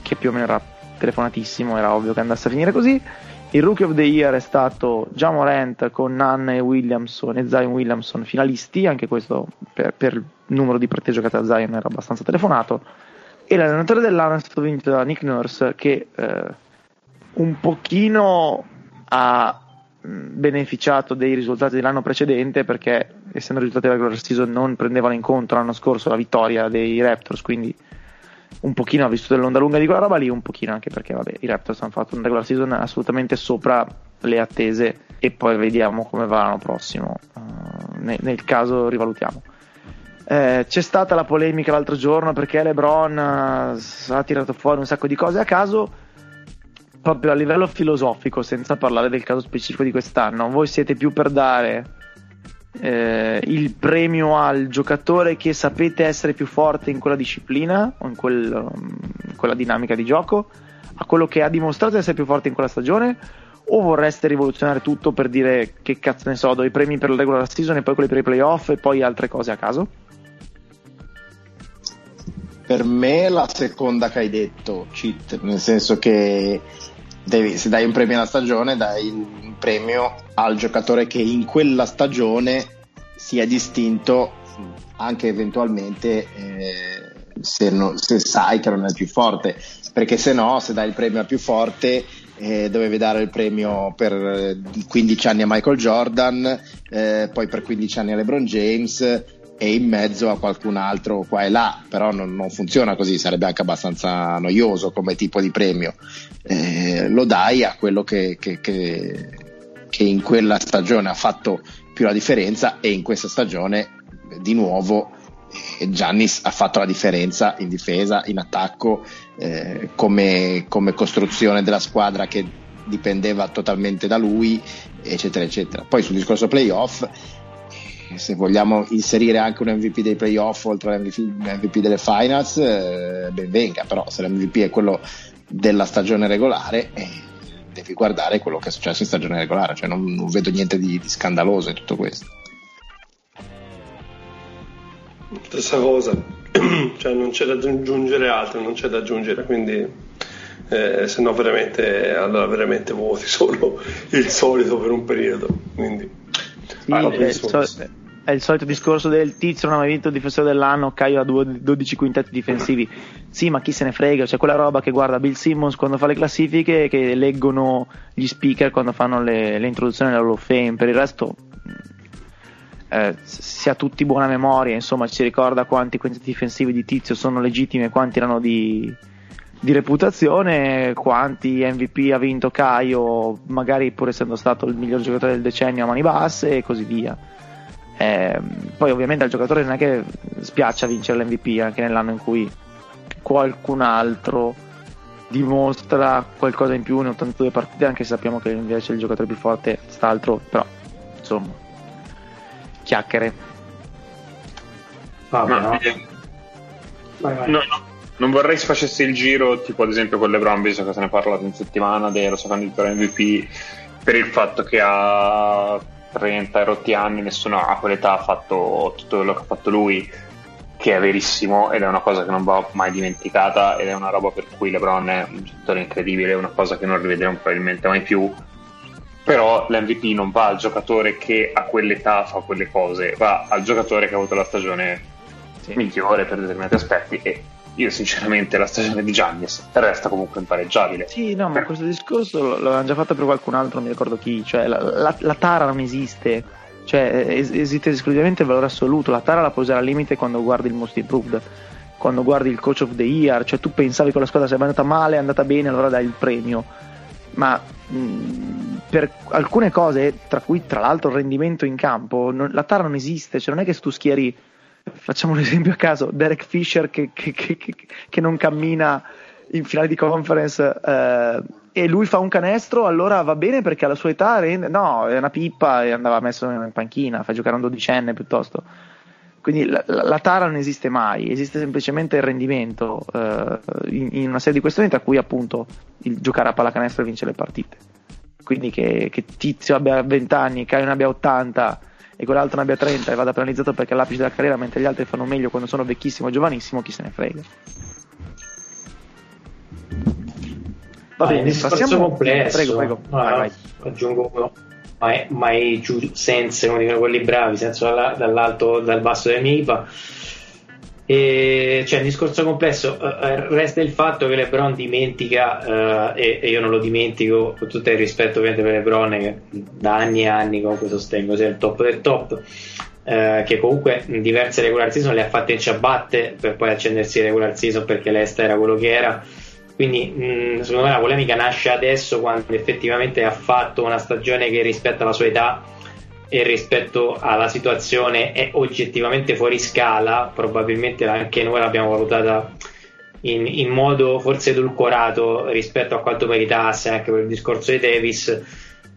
che più o meno era telefonatissimo, era ovvio che andasse a finire così. Il Rookie of the Year è stato già Morant con Nann e Williamson e Zion Williamson finalisti, anche questo per, per il numero di partite giocate a Zion era abbastanza telefonato. E l'allenatore dell'anno è stato vinto da Nick Nurse che eh, un pochino ha beneficiato dei risultati dell'anno precedente perché essendo risultati della regular season non prendevano in conto l'anno scorso la vittoria dei Raptors, quindi un pochino ha vissuto dell'onda lunga di quella roba lì, un pochino anche perché vabbè, i Raptors hanno fatto un regular season assolutamente sopra le attese e poi vediamo come va l'anno prossimo. Uh, nel, nel, caso rivalutiamo. Eh, c'è stata la polemica l'altro giorno perché LeBron uh, ha tirato fuori un sacco di cose a caso, proprio a livello filosofico, senza parlare del caso specifico di quest'anno. Voi siete più per dare eh, il premio al giocatore che sapete essere più forte in quella disciplina o in, quel, in quella dinamica di gioco, a quello che ha dimostrato di essere più forte in quella stagione? O vorreste rivoluzionare tutto per dire che cazzo ne so, do i premi per la regular season e poi quelli per i playoff e poi altre cose a caso? Per me la seconda che hai detto, cheat, nel senso che devi, se dai un premio alla stagione, dai un premio al giocatore che in quella stagione sia distinto anche eventualmente eh, se, no, se, sai che non è il più forte, perché se no, se dai il premio al più forte, eh, dovevi dare il premio per 15 anni a Michael Jordan, eh, poi per 15 anni a LeBron James e in mezzo a qualcun altro qua e là, però non, non funziona così, sarebbe anche abbastanza noioso come tipo di premio. Eh, lo dai a quello che, che, che, che in quella stagione ha fatto più la differenza e in questa stagione di nuovo eh, Giannis ha fatto la differenza in difesa, in attacco, eh, come, come, costruzione della squadra che dipendeva totalmente da lui, eccetera, eccetera. Poi sul discorso playoff, se vogliamo inserire anche un MVP dei playoff oltre all'MVP delle finals, eh, ben venga, però se l'MVP è quello della stagione regolare, eh, devi guardare quello che è successo in stagione regolare, cioè non, non vedo niente di, di scandaloso in tutto questo. Stessa cosa, cioè non c'è da aggiungere altro, non c'è da aggiungere, quindi eh, se no veramente, allora veramente voti solo il solito per un periodo. Quindi, sì, è, il sol- è, il solito discorso del tizio non ha mai vinto il difensore dell'anno, Caio ha 12 quintetti difensivi. Sì, ma chi se ne frega, c'è quella roba che guarda Bill Simmons quando fa le classifiche e che leggono gli speaker quando fanno le, le introduzioni alla Hall of Fame, per il resto eh, si ha tutti buona memoria, insomma ci ricorda quanti quintetti difensivi di Tizio sono legittimi e quanti erano di, di reputazione, quanti MVP ha vinto Caio, magari pur essendo stato il miglior giocatore del decennio a mani basse e così via. Eh, poi ovviamente al giocatore non è che spiaccia vincere l'MVP anche nell'anno in cui qualcun altro dimostra qualcosa in più in 82 partite anche se sappiamo che invece il giocatore più forte sta altro però insomma chiacchiere. Vabbè, no, no. Vai, vai. No, non vorrei si facesse il giro, tipo ad esempio con LeBron, visto che se ne è parlato in settimana dello suo candidato MVP, per il fatto che ha 30 rotti anni, nessuno a quell'età ha fatto tutto quello che ha fatto lui, che è verissimo ed è una cosa che non va mai dimenticata ed è una roba per cui LeBron è un giocatore incredibile, è una cosa che non rivedremo probabilmente mai più però l'MVP non va al giocatore che a quell'età fa quelle cose, va al giocatore che ha avuto la stagione sì. migliore per determinati aspetti e io sinceramente la stagione di Giannis resta comunque impareggiabile. Sì, no, ma questo discorso l'avevano già fatto per qualcun altro, non mi ricordo chi, cioè la, la, la tara non esiste, cioè es- esiste esclusivamente il valore assoluto, la tara la puoi usare al limite quando guardi il most improved, quando guardi il coach of the year, cioè tu pensavi che la squadra sarebbe andata male, è andata bene, allora dai il premio, ma mh, per alcune cose, tra cui tra l'altro il rendimento in campo, non, la tara non esiste, cioè non è che se tu schieri, facciamo un esempio a caso, Derek Fisher che, che, che, che non cammina in finale di conference eh, e lui fa un canestro, allora va bene perché alla sua età rende, no, è una pippa e andava messo in panchina, fa giocare un dodicenne piuttosto. Quindi la, la, tara non esiste mai, esiste semplicemente il rendimento eh, in, in, una serie di questioni, tra cui appunto il giocare a pallacanestro e vincere le partite quindi che, che Tizio abbia 20 anni, Caio ne abbia 80 e quell'altro ne abbia 30 e vada penalizzato perché è all'apice della carriera mentre gli altri fanno meglio quando sono vecchissimo o giovanissimo, chi se ne frega. Va bene, passiamo complesso. Prego, prego. No, vai, vai. Aggiungo mai, mai giù senza uno di quelli bravi, senza dall'alto, dal basso del MIPA e, cioè, il discorso complesso uh, resta il fatto che LeBron dimentica, uh, e, e, io non lo dimentico, con tutto il rispetto ovviamente per LeBron, che da anni e anni comunque sostengo sia il top del top, uh, che comunque in diverse regular season le ha fatte in ciabatte per poi accendersi in regular season perché l'Est era quello che era. Quindi, mh, secondo me, la polemica nasce adesso quando effettivamente ha fatto una stagione che rispetto alla sua età e rispetto alla situazione è oggettivamente fuori scala, probabilmente anche noi l'abbiamo valutata in, in modo forse edulcorato rispetto a quanto meritasse anche per il discorso di Davis.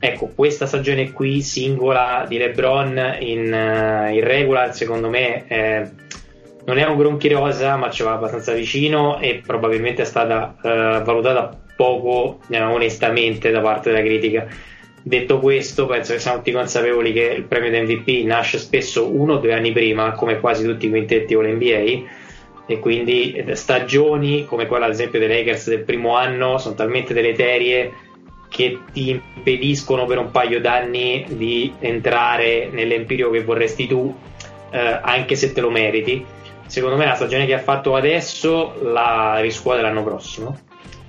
Ecco, questa stagione qui, singola di LeBron in, uh, in regular, secondo me eh, non è un gronchi rosa, ma ci va abbastanza vicino e probabilmente è stata uh, valutata poco eh, onestamente da parte della critica Detto questo, penso che siamo tutti consapevoli che il premio di MVP nasce spesso uno o due anni prima, come quasi tutti i quintetti o l'NBA, e quindi stagioni come quella ad esempio dei Lakers del primo anno sono talmente deleterie che ti impediscono per un paio d'anni di entrare nell'empirico che vorresti tu, eh, anche se te lo meriti. Secondo me la stagione che ha fatto adesso la riscuote l'anno prossimo,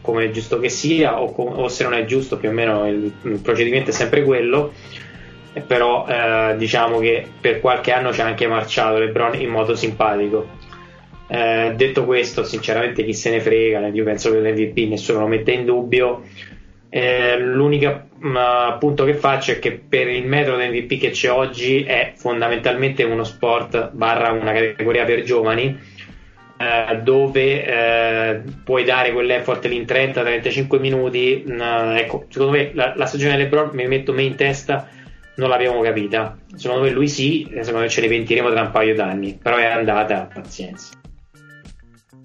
come è giusto che sia, o, o se non è giusto, più o meno il, il procedimento è sempre quello. Però eh, diciamo che per qualche anno ci ha anche marciato LeBron in modo simpatico. Eh, detto questo, sinceramente, chi se ne frega? Io penso che l'MVP nessuno lo mette in dubbio. Eh, l'unico uh, punto che faccio è che per il metodo MVP che c'è oggi è fondamentalmente uno sport barra una categoria per giovani eh, dove eh, puoi dare quell'effort lì in 30-35 minuti uh, ecco, secondo me la, la stagione LeBron mi metto me in testa non l'abbiamo capita. Secondo me lui sì secondo me ce ne pentiremo tra un paio d'anni però è andata pazienza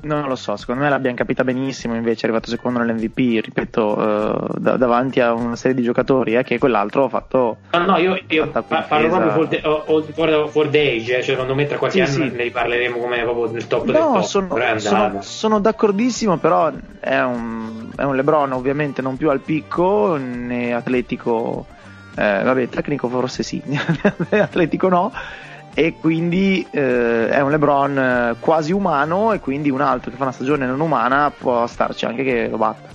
non lo so, secondo me l'abbiamo capita benissimo, invece è arrivato secondo nell'MVP, ripeto, uh, da- davanti a una serie di giocatori, eh, che quell'altro ha fatto... No, no, io, io parlo proprio for the, for, for age, eh, cioè secondo me tra qualche sì, anno sì. ne riparleremo come proprio nel top no, del top. Sono, sono, sono, d'accordissimo, però è un, è un LeBron ovviamente non più al picco, né atletico, eh, vabbè, tecnico forse sì, atletico no e quindi eh, è un LeBron eh, quasi umano e quindi un altro che fa una stagione non umana può starci anche che lo batta.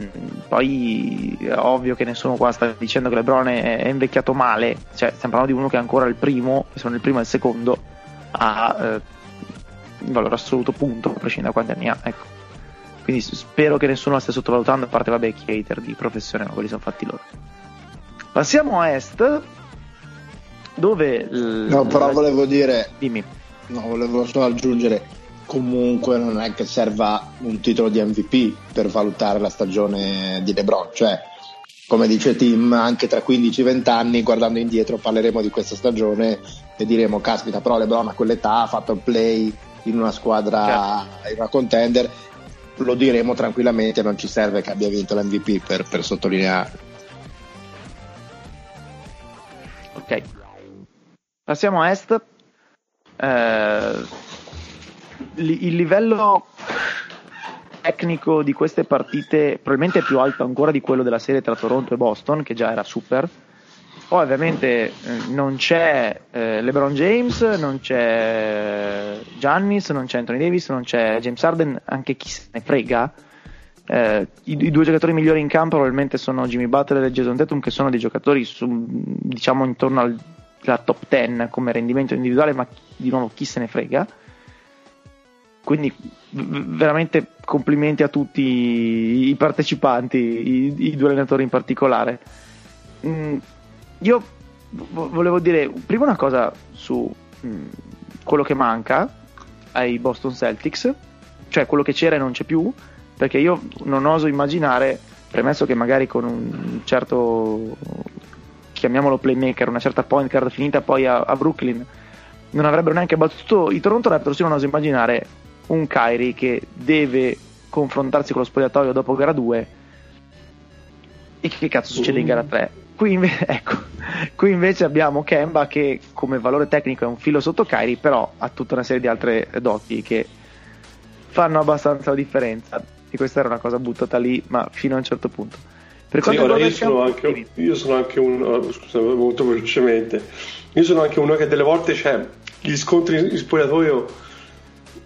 Mm, poi è ovvio che nessuno qua sta dicendo che LeBron è, è invecchiato male, cioè stiamo parlando di uno che è ancora il primo, se non il primo e il secondo, ha eh, valore assoluto punto, a prescindere da quanti anni ha. Ecco. Quindi spero che nessuno la stia sottovalutando, a parte vabbè chi hater di professione, ma quelli sono fatti loro. Passiamo a Est, dove... No, però la... volevo dire... Dimmi. No, volevo solo aggiungere, comunque non è che serva un titolo di MVP per valutare la stagione di LeBron, cioè come dice Tim, anche tra 15-20 anni, guardando indietro, parleremo di questa stagione e diremo, caspita, però LeBron a quell'età ha fatto il play in una squadra, certo. in una contender, lo diremo tranquillamente, non ci serve che abbia vinto l'MVP per, per sottolinearlo. Ok, Passiamo a est. Eh, il livello tecnico di queste partite probabilmente è più alto ancora di quello della serie tra Toronto e Boston, che già era super. Poi ovviamente eh, non c'è eh, LeBron James, non c'è Giannis, non c'è Anthony Davis, non c'è James Harden, anche chi se ne frega. Eh, i, i, due giocatori migliori in campo probabilmente sono Jimmy Butler e Jason Tatum, che sono dei giocatori su, diciamo intorno al la top 10 come rendimento individuale, ma di nuovo chi se ne frega. Quindi veramente complimenti a tutti i partecipanti, i, i due allenatori in particolare. Mm, io volevo dire prima una cosa su mm, quello che manca ai Boston Celtics, cioè quello che c'era e non c'è più, perché io non oso immaginare, premesso che magari con un certo chiamiamolo playmaker, una certa point guard finita poi a, a Brooklyn, non avrebbero neanche battuto. I Toronto Raptors, io non oso immaginare un Kyrie che deve confrontarsi con lo spogliatoio dopo gara 2 e che cazzo succede in gara 3 qui, inve- ecco, qui invece abbiamo Kemba che come valore tecnico è un filo sotto Kyrie però ha tutta una serie di altre doti che fanno abbastanza la differenza. E questa era una cosa buttata lì ma fino a un certo punto per sì, ora io sono, anche, io sono anche uno, oh, scusa, molto velocemente, io sono anche uno che delle volte c'è gli scontri in spogliatoio.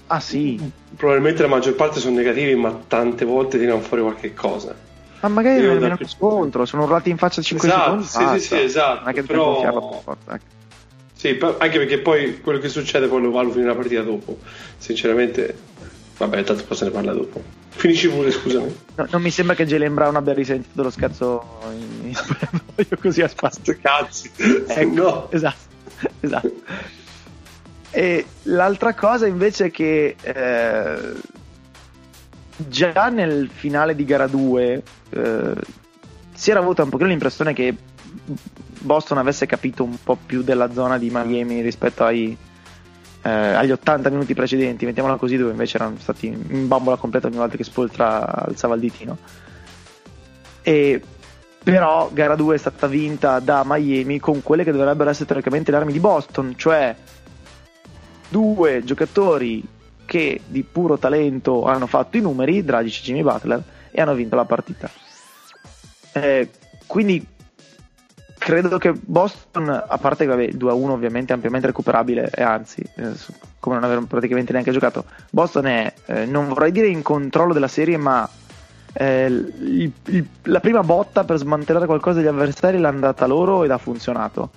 Ah sì. Probabilmente la maggior parte sono negativi, ma tante volte tirano fuori qualche cosa. Ma magari non è più scontro, sono urlati in faccia 5 esatto, secondi. Sì, sì, sì, esatto. Non è che però... Ecco. Sì, anche perché poi quello che succede poi lo valuti nella partita dopo. Sinceramente, vabbè, tanto poi se ne parla dopo. Finisci pure, scusami. No, non mi sembra che Jalen Brown abbia risentito dello scazzo in, in così a spazio. Cazzi. Ecco, no. Esatto, esatto. E l'altra cosa invece è che eh, già nel finale di gara 2 eh, si era avuta un pochino l'impressione che Boston avesse capito un po' più della zona di Miami rispetto ai, eh, agli 80 minuti precedenti, mettiamola così, dove invece erano stati in bambola completa ogni volta che Spoltra alzava il ditino. E però gara 2 è stata vinta da Miami con quelle che dovrebbero essere teoricamente le armi di Boston, cioè due giocatori che di puro talento hanno fatto i numeri, Dragic e Jimmy Butler, e hanno vinto la partita. Eh, quindi credo che Boston, a parte vabbè, 2-1 ovviamente ampiamente recuperabile, e anzi, eh, come non aver praticamente neanche giocato, Boston è, eh, non vorrei dire in controllo della serie, ma eh, il, il, la prima botta per smantellare qualcosa degli avversari l'ha andata loro ed ha funzionato.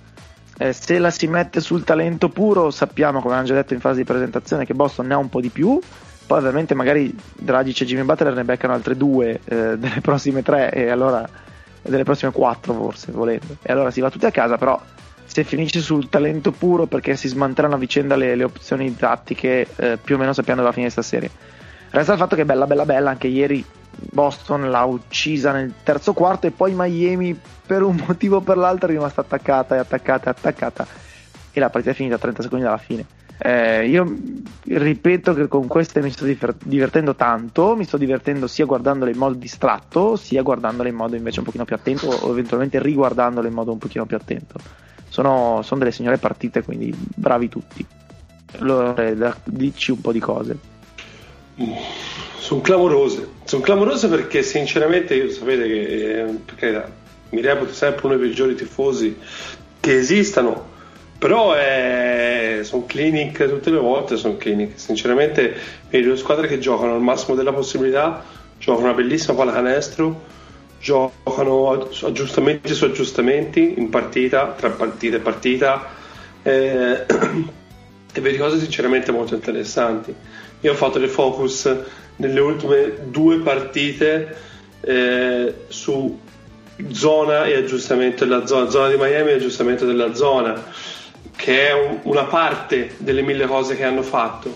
Eh, se la si mette sul talento puro, sappiamo, come abbiamo già detto in fase di presentazione, che Boston ne ha un po' di più. Poi, ovviamente, magari Dragic e Jimmy Butler ne beccano altre due eh, delle prossime tre, e allora delle prossime quattro, forse volendo. E allora si va tutti a casa. Però, se finisce sul talento puro, perché si smantellano a vicenda le, le opzioni tattiche, eh, più o meno sappiamo dove va a finire questa serie. Resta il fatto che bella, bella, bella. Anche ieri Boston l'ha uccisa nel terzo quarto e poi Miami per un motivo o per l'altro è rimasta attaccata e attaccata e attaccata e la partita è finita a 30 secondi dalla fine. Eh, io ripeto che con queste mi sto divertendo tanto, mi sto divertendo sia guardandole in modo distratto, sia guardandole in modo invece un pochino più attento o eventualmente riguardandole in modo un pochino più attento. Sono, sono delle signore partite, quindi bravi tutti. Allora, dici un po' di cose. Sono clamorose, sono clamorose perché sinceramente io sapete che eh, mi reputo sempre uno dei peggiori tifosi che esistano, però è, sono clinic tutte le volte, sono clinic. Sinceramente vedo due squadre che giocano al massimo della possibilità, giocano una bellissima pallacanestro, giocano aggiustamenti su aggiustamenti in partita, tra partita e partita eh, e vedi cose sinceramente molto interessanti. Io ho fatto le focus nelle ultime due partite eh, su zona e aggiustamento della zona, zona di Miami e aggiustamento della zona, che è un, una parte delle mille cose che hanno fatto,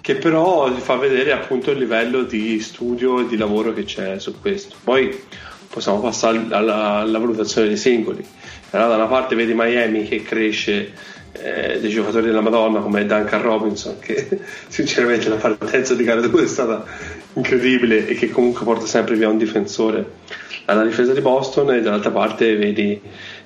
che però fa vedere appunto il livello di studio e di lavoro che c'è su questo. Poi possiamo passare alla, alla valutazione dei singoli. Allora, da una parte vedi Miami che cresce eh, dei giocatori della Madonna come Duncan Robinson che sinceramente la partenza di gara 2 è stata incredibile e che comunque porta sempre via un difensore alla difesa di Boston e dall'altra parte vedi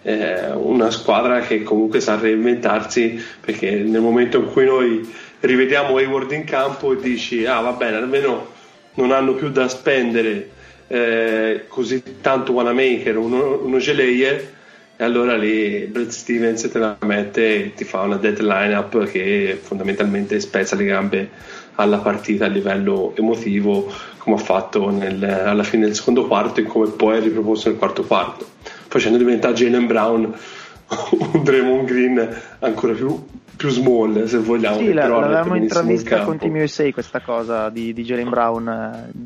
eh, una squadra che comunque sa reinventarsi perché nel momento in cui noi rivediamo Hayward in campo e dici ah va bene almeno non hanno più da spendere eh, così tanto Wanamaker uno, uno Geleie e allora lì Brad Stevens te la mette e ti fa una dead lineup che fondamentalmente spezza le gambe alla partita a livello emotivo come ha fatto nel, alla fine del secondo quarto e come poi ha riproposto nel quarto quarto facendo diventare Jalen Brown un Draymond Green ancora più, più small se vogliamo sì, la, l'avevamo intravista con Team USA questa cosa di, di Jalen Brown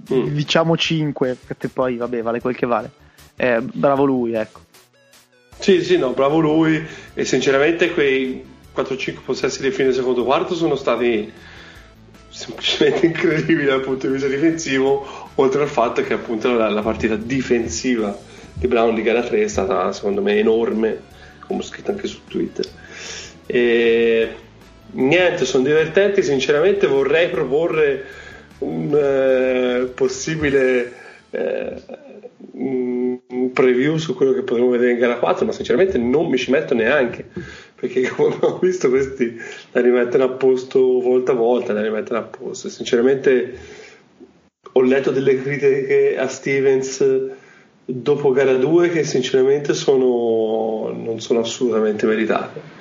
eh, mm. diciamo 5 perché poi vabbè vale quel che vale. Eh, bravo lui ecco. Sì, sì, no, bravo lui. E sinceramente quei 4-5 possessi di fine secondo quarto sono stati semplicemente incredibili dal punto di vista difensivo, oltre al fatto che appunto la, la partita difensiva di Brown di gara 3 è stata secondo me enorme, come ho scritto anche su Twitter. E niente, sono divertenti, sinceramente vorrei proporre un eh, possibile eh, un preview su quello che potremo vedere in gara 4, ma sinceramente non mi ci metto neanche perché come ho visto questi la rimettono a posto volta a volta, la rimettono a posto. Sinceramente ho letto delle critiche a Stevens dopo gara 2 che sinceramente sono, non sono assolutamente meritate.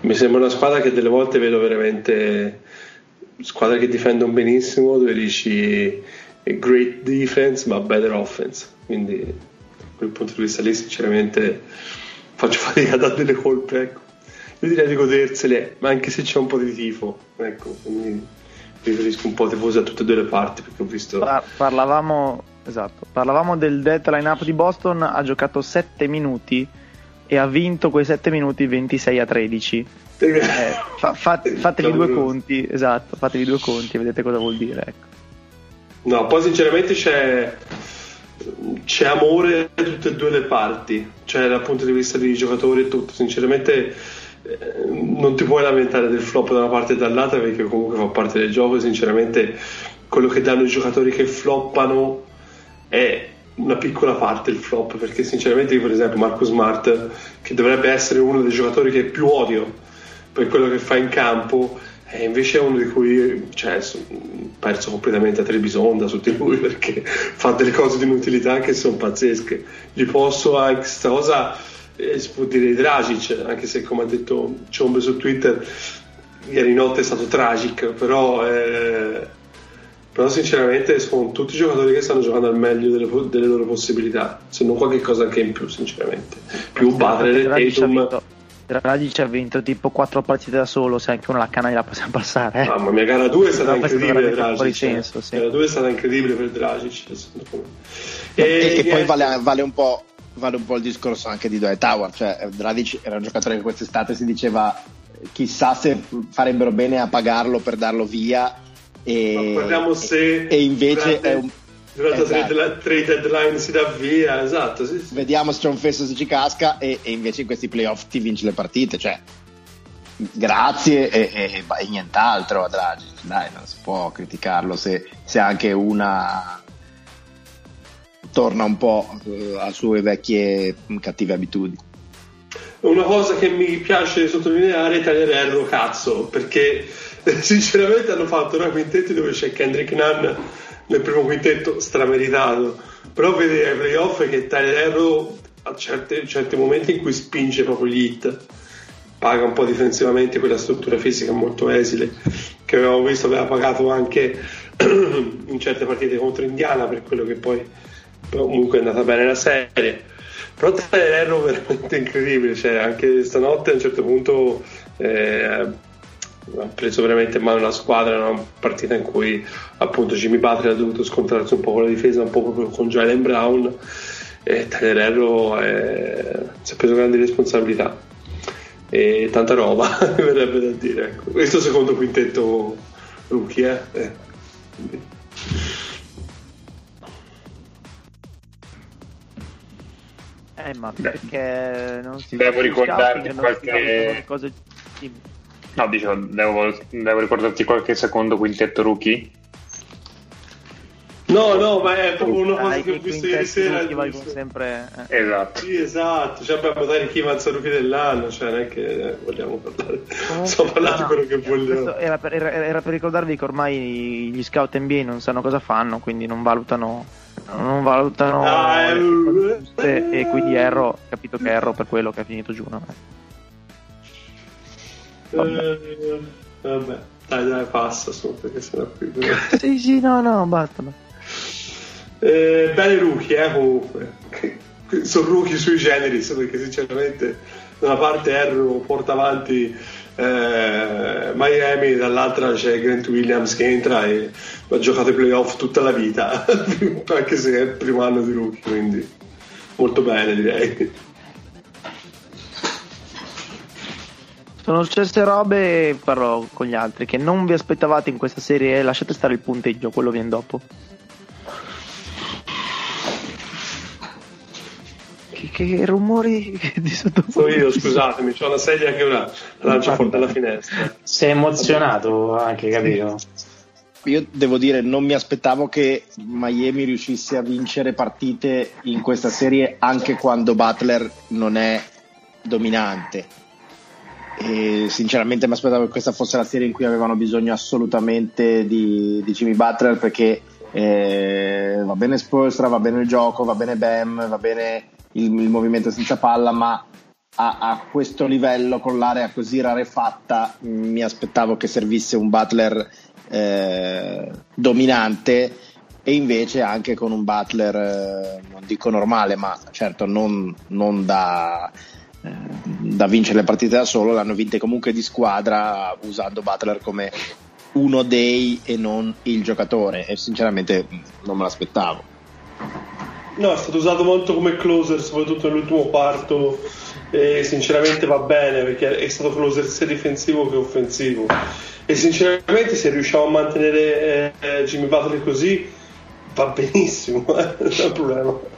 Mi sembra una squadra che delle volte vedo veramente squadre che difendono benissimo, dove dici great defense ma better offense. Quindi da quel punto di vista lì sinceramente faccio fatica a dare delle colpe. Ecco. Io direi di godersele, ma anche se c'è un po' di tifo. Ecco, quindi preferisco un po' tifosi da tutte e due le parti perché ho visto... parlavamo, esatto, parlavamo del dead line-up di Boston, ha giocato 7 minuti e ha vinto quei 7 minuti 26 a 13. Eh, fa, fa, fatevi due conti, esatto, fatevi due conti e vedete cosa vuol dire. Ecco. No, poi sinceramente c'è, c'è amore da tutte e due le parti, cioè dal punto di vista dei giocatori e tutto. Sinceramente eh, non ti puoi lamentare del flop da una parte e dall'altra perché comunque fa parte del gioco. Sinceramente quello che danno i giocatori che floppano è una piccola parte il flop perché sinceramente io per esempio Marco Smart che dovrebbe essere uno dei giocatori che più odio per quello che fa in campo e invece è uno di cui cioè, perso completamente a Trebisonda su di lui perché fa delle cose di inutilità che sono pazzesche. Gli posso anche questa cosa eh, si può dire di Dragic, anche se come ha detto Ciombe su Twitter, ieri notte è stato tragico, però, eh, però sinceramente sono tutti giocatori che stanno giocando al meglio delle, delle loro possibilità, se non qualche cosa anche in più sinceramente. Più Butler e Tatum Radic ha vinto tipo 4 partite da solo, se anche una la canna gliela possiamo passare. Eh. Mamma mia, gara 2 è stata incredibile per Dragic. Senso, sì. Gara 2 è stata incredibile per Dragic. E, e, e poi vale, vale, un po', vale, un po', il discorso anche di Dwight Tower, cioè Dragic era un giocatore che quest'estate si diceva chissà se farebbero bene a pagarlo per darlo via e, e, e invece è un durante esatto. la trade deadline si dà via, esatto. Sì, sì. Vediamo se c'è un fesso se ci casca e, e, invece in questi playoff ti vinci le partite, cioè grazie e, e, e nient'altro a Draghi, dai, non si può criticarlo se, se anche una torna un po' eh, a sue vecchie cattive abitudini. Una cosa che mi piace sottolineare è tagliare cazzo, perché sinceramente hanno fatto una quintetti dove c'è Kendrick Nunn nel primo quintetto strameritato. Però vedere ai playoff che Tyler Hero a certi, certi momenti in cui spinge proprio gli hit. Paga un po' difensivamente quella struttura fisica molto esile che avevamo visto aveva pagato anche in certe partite contro Indiana per quello che poi comunque è andata bene la serie. Però Tyler Hero veramente incredibile cioè anche stanotte a un certo punto eh, ha preso veramente in mano la squadra, una partita in cui appunto Jimmy Butler ha dovuto scontrarsi un po' con la difesa, un po' proprio con Jalen Brown e Tyler Herro è... si è preso grandi responsabilità e tanta roba verrebbe da dire ecco. questo secondo quintetto rookie eh? Eh. Eh, ma perché non si devo ricordarti qualche cose No, dicevo, devo, devo ricordarti qualche secondo quintetto rookie? No, no, ma è proprio una cosa che ho visto ieri sera. Visto. Sempre, eh. Esatto. Sì, esatto. Cioè, abbiamo chi avanza rookie dell'anno, cioè non è che eh, vogliamo parlare. Sto parlando no, quello che voglio. Era per, era, era per, ricordarvi che ormai gli scout NBA non sanno cosa fanno, quindi non valutano. Non valutano ah, eh, e quindi Erro, capito che Erro per quello che ha finito giù. No? Vabbè. Eh, vabbè. Dai, dai, passa su perché sennò qui. sì, sì, no, no, basta. Eh, bene rookie, eh, comunque. Sono rookie sui generi, perché sinceramente da una parte Erro porta avanti eh, Miami, dall'altra c'è Grant Williams che entra e ha giocato i playoff tutta la vita, anche se è il primo anno di rookie, quindi molto bene direi. Sono successe robe, parlo con gli altri, che non vi aspettavate in questa serie. Lasciate stare il punteggio, quello viene dopo. Che, che rumori di sotto? Sono io, scusatemi, c'ho una sedia che ora lancia fuori dalla finestra. Sei emozionato anche, capito? Io devo dire, non mi aspettavo che Miami riuscisse a vincere partite in questa serie anche quando Butler non è dominante e sinceramente mi aspettavo che questa fosse la serie in cui avevano bisogno assolutamente di, di Jimmy Butler perché eh, va bene Spolstra, va bene il gioco, va bene Bam, va bene il, il movimento senza palla, ma a, a, questo livello con l'area così rarefatta mi aspettavo che servisse un Butler eh, dominante e invece anche con un Butler eh, non dico normale ma certo non, non da da vincere le partite da solo, l'hanno vinte comunque di squadra usando Butler come uno dei e non il giocatore e sinceramente non me l'aspettavo. No, è stato usato molto come closer, soprattutto nell'ultimo quarto e sinceramente va bene perché è stato closer sia difensivo che offensivo e sinceramente se riusciamo a mantenere eh, Jimmy Butler così va benissimo, non è un problema.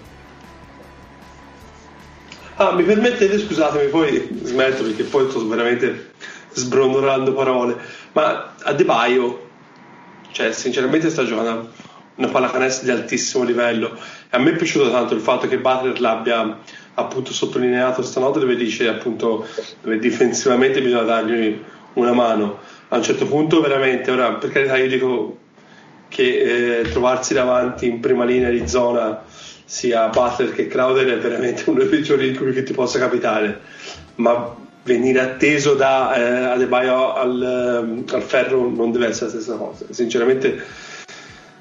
Ah, mi permettete, scusatemi, poi smetto perché poi sto veramente sbrondolando parole, ma a De Baio, cioè sinceramente sta giocando una pallacanestro di altissimo livello e a me è piaciuto tanto il fatto che Butler l'abbia appunto sottolineato stanotte dove dice appunto dove difensivamente bisogna dargli una mano. A un certo punto veramente, ora per carità io dico che eh, trovarsi davanti in prima linea di zona sia Butler che Crowder è veramente uno dei peggiori incubi che ti possa capitare, ma venire atteso da eh, Adebayo al, al ferro non deve essere la stessa cosa. Sinceramente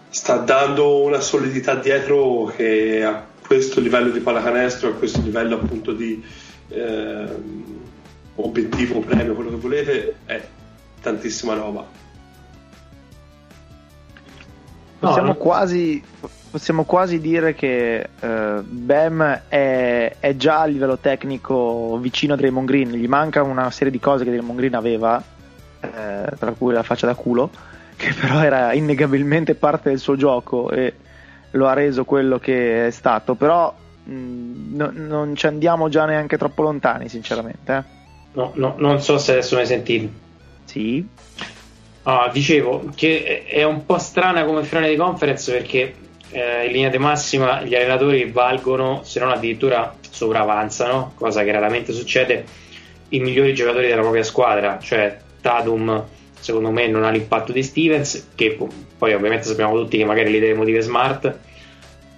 sta dando una solidità dietro che a questo livello di pallacanestro, a questo livello appunto di eh, obiettivo, premio, quello che volete, è tantissima roba. Possiamo, no, quasi, possiamo quasi dire che uh, Bam è, è, già a livello tecnico vicino a Draymond Green, gli manca una serie di cose che Draymond Green aveva, eh, tra cui la faccia da culo, che però era innegabilmente parte del suo gioco e lo ha reso quello che è stato, però mh, mm, no, non ci andiamo già neanche troppo lontani, sinceramente. Eh. No, no, non so se adesso mi sentite. Sì. Ah, dicevo che è un po' strana come finale di conference perché eh, in linea di massima gli allenatori valgono, se non addirittura sopravanzano, cosa che raramente succede, i migliori giocatori della propria squadra, cioè Tatum secondo me non ha l'impatto di Stevens, che poi ovviamente sappiamo tutti che magari l'idea emotive smart.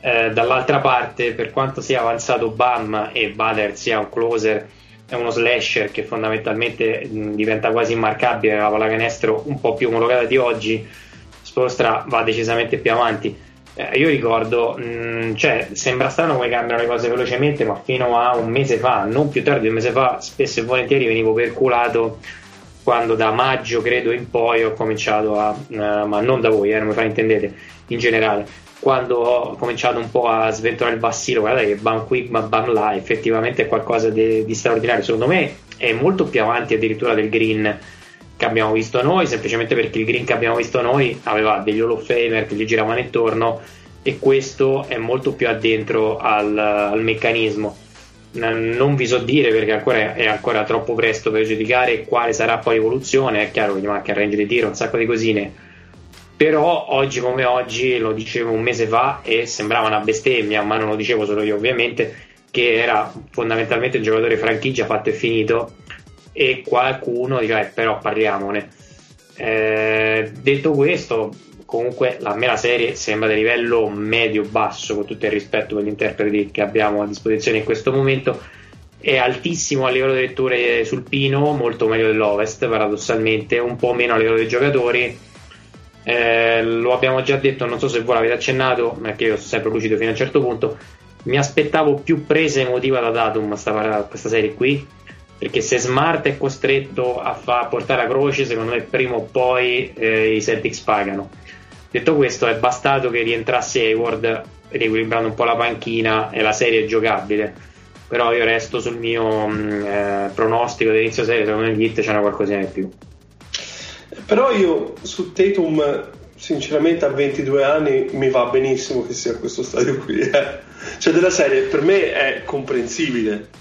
Eh, dall'altra parte, per quanto sia avanzato Bam e Bader sia un closer è uno slasher che fondamentalmente mh, diventa quasi immarcabile la pallacanestro un po' più omologata di oggi Spostra va decisamente più avanti eh, io ricordo mh, cioè sembra strano come cambiano le cose velocemente ma fino a un mese fa non più tardi di un mese fa spesso e volentieri venivo perculato quando da maggio credo in poi ho cominciato a uh, ma non da voi eh, non mi fraintendete in generale quando ho cominciato un po' a sventolare il bassino, guardate che Bam qui, Bam là, effettivamente è qualcosa di, di, straordinario. Secondo me è molto più avanti addirittura del green che abbiamo visto noi, semplicemente perché il green che abbiamo visto noi aveva degli Hall of Famer che gli giravano intorno e questo è molto più addentro al, al meccanismo. Non vi so dire perché ancora è ancora troppo presto per giudicare quale sarà poi l'evoluzione. È chiaro che gli manca il range di tiro, un sacco di cosine però oggi come oggi lo dicevo un mese fa e sembrava una bestemmia ma non lo dicevo solo io ovviamente che era fondamentalmente un giocatore franchigia fatto e finito e qualcuno diceva eh, però parliamone. Eh, detto questo comunque la mera serie sembra di livello medio-basso con tutto il rispetto per gli interpreti che abbiamo a disposizione in questo momento è altissimo a livello di letture sul Pino molto meglio dell'Ovest paradossalmente un po' meno a livello dei giocatori. Eh, lo abbiamo già detto, non so se voi l'avete accennato, che io sono sempre lucido fino a un certo punto. Mi aspettavo più presa emotiva da Datum a questa serie qui, perché se Smart è costretto a, fa, portare la croce, secondo me prima o poi eh, i Celtics pagano. Detto questo, è bastato che rientrasse Hayward riequilibrando un po' la panchina e la serie è giocabile. Però io resto sul mio mm, eh, pronostico dell'inizio serie, secondo me Hit una qualcosina di più. Però io su Tatum, sinceramente, a 22 anni mi va benissimo che sia a questo stadio qui. Eh. Cioè, della serie per me è comprensibile.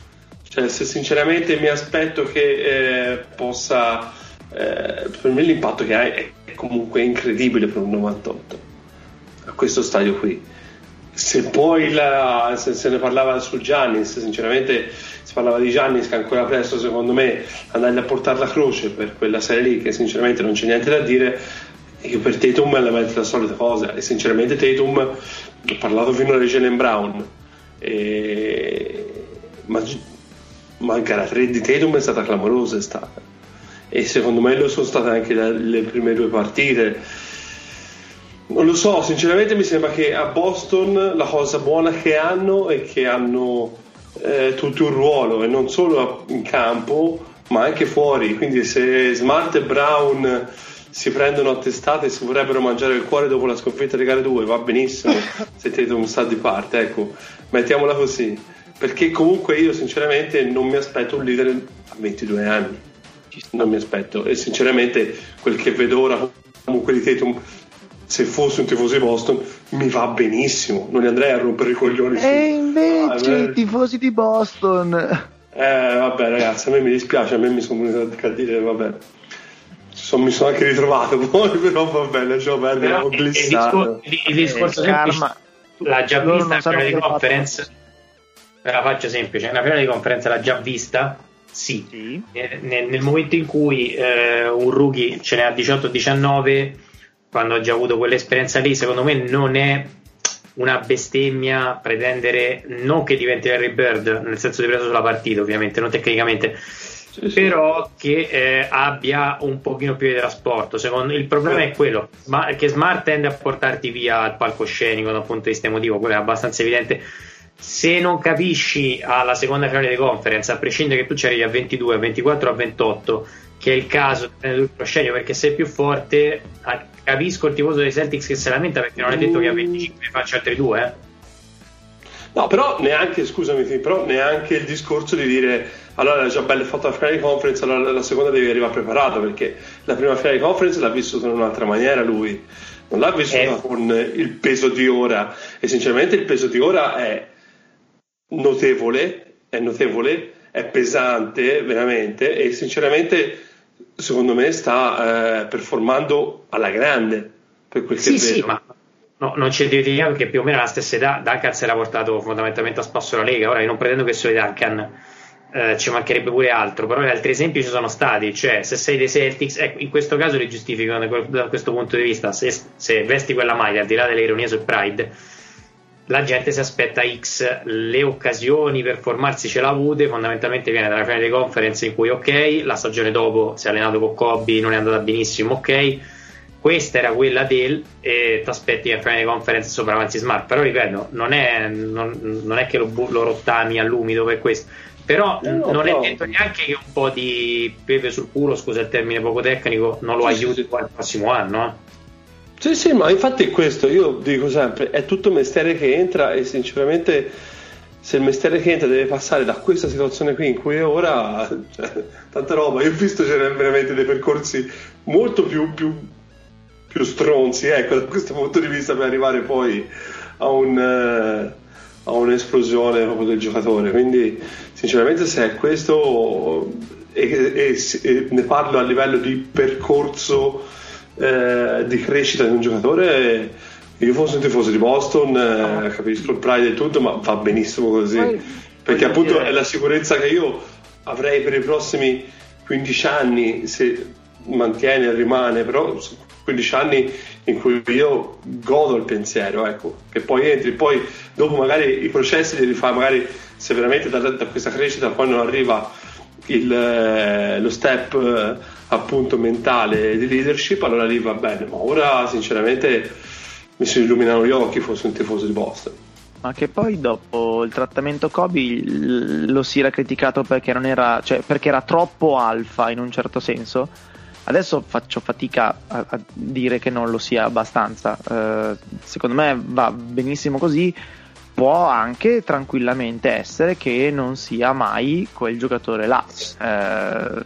Cioè, se sinceramente mi aspetto che eh, possa. Eh, per me l'impatto che ha è, comunque incredibile per un 98 a questo stadio qui. Se poi la, se, se ne parlava su Giannis, sinceramente si parlava di Giannis che ancora presto secondo me andargli a portare la croce per quella serie lì che sinceramente non c'è niente da dire io per Tatum è la, la solita cosa e sinceramente Tatum ho parlato fino a Jalen Brown e... ma, ma la gara 3 di Tatum è stata clamorosa è stata e secondo me lo sono state anche le, le prime due partite. Non lo so, sinceramente mi sembra che a Boston la cosa buona che hanno è che hanno eh, tutto un ruolo e non solo in campo ma anche fuori. Quindi se Smart e Brown si prendono a testate e si vorrebbero mangiare il cuore dopo la sconfitta di gare 2 va benissimo se Tatum sta di parte ecco mettiamola così perché comunque io sinceramente non mi aspetto un leader a 22 anni non mi aspetto e sinceramente quel che vedo ora comunque di Tatum se fossi un tifoso di Boston mi va benissimo, non gli andrei a rompere i coglioni. E invece ah, i tifosi di Boston. Eh, vabbè, ragazzi, a me mi dispiace, a me mi sono venuto a dire, vabbè. Sono, mi sono anche ritrovato poi, però va bene, lasciamo perdere, ho glissato. Il, il discorso eh, semplice, l'ha già vista la finale di conference. Ve la faccio semplice, una finale di conferenza l'ha già vista? Sì, Sì. nel, nel momento in cui eh, un rookie ce ne ha 18-19 quando ha già avuto quell'esperienza lì secondo me non è una bestemmia pretendere non che diventi Harry Bird nel senso di preso sulla partita ovviamente non tecnicamente Sì, sì. però che eh, abbia un pochino più di trasporto. Secondo il problema è quello. Ma, che Smart tende a portarti via il palcoscenico da un punto di vista emotivo quello è abbastanza evidente se non capisci alla seconda finale di conference a prescindere che tu ci arrivi a 22 a 24 a 28 che è il caso il palcoscenico perché sei più forte capisco il tifoso dei Celtics che se lamenta perché non è detto che a 25 ne faccia altri due eh. No, però neanche, scusami, però neanche il discorso di dire allora già bella fatta la finale di conference, allora la seconda devi arrivare preparato perché la prima finale di conference l'ha vissuta in un'altra maniera lui, non l'ha vissuta Eh. con il peso di ora e sinceramente il peso di ora è notevole, è notevole, è pesante veramente e sinceramente secondo me sta eh, performando alla grande per quel che Sì, è sì, ma no, non ci dimentichiamo che più o meno alla stessa età Duncan si era portato fondamentalmente a spasso la Lega. Ora io non pretendo che solo i Duncan eh, ci mancherebbe pure altro, però gli altri esempi ci sono stati. Cioè, se sei dei Celtics, ecco, in questo caso li quel- da questo punto di vista. Se, se vesti quella maglia, al di là delle ironie sul Pride, la gente si aspetta X, le occasioni per formarsi ce l'ha avute, fondamentalmente viene dalla finale di conference in cui ok, la stagione dopo si è allenato con Kobe, non è andata benissimo, ok, questa era quella del e ti aspetti che a finale di conference sopravanzi smart, però ripeto, non è, non, non è che lo, lo rottami all'umido per questo, però No, no, non però- è detto neanche che un po' di pepe sul culo, scusa il termine poco tecnico, non lo Sì, aiuti sì. poi al prossimo anno. Eh. Sì, sì, ma infatti è questo, io dico sempre, è tutto mestiere che entra e sinceramente se il mestiere che entra deve passare da questa situazione qui in cui è ora, cioè, tanta roba, io ho visto c'erano veramente dei percorsi molto più, più, più stronzi, ecco, da questo punto di vista per arrivare poi a, un, eh, a un'esplosione proprio del giocatore, quindi sinceramente se è questo e, e- e ne parlo a livello di percorso eh, di crescita di un giocatore. Io fossi un tifoso di Boston eh, capisco il pride e tutto ma va benissimo così. Poi, perché appunto dire- è la sicurezza che io avrei per i prossimi 15 anni se mantiene e rimane però su 15 anni in cui io godo il pensiero ecco che poi entri. Poi dopo magari i processi li rifà magari se veramente da, da questa crescita poi non arriva il, eh, lo step eh, appunto mentale di leadership allora lì va bene ma ora sinceramente mi si illuminano gli occhi fossi un tifoso di Boston Ma che poi dopo il trattamento Kobe lo si era criticato perché non era, cioè perché era troppo alfa in un certo senso. Adesso faccio fatica a, a dire che non lo sia abbastanza. Eh, secondo me va benissimo così. Può anche tranquillamente essere che non sia mai quel giocatore là. Eh,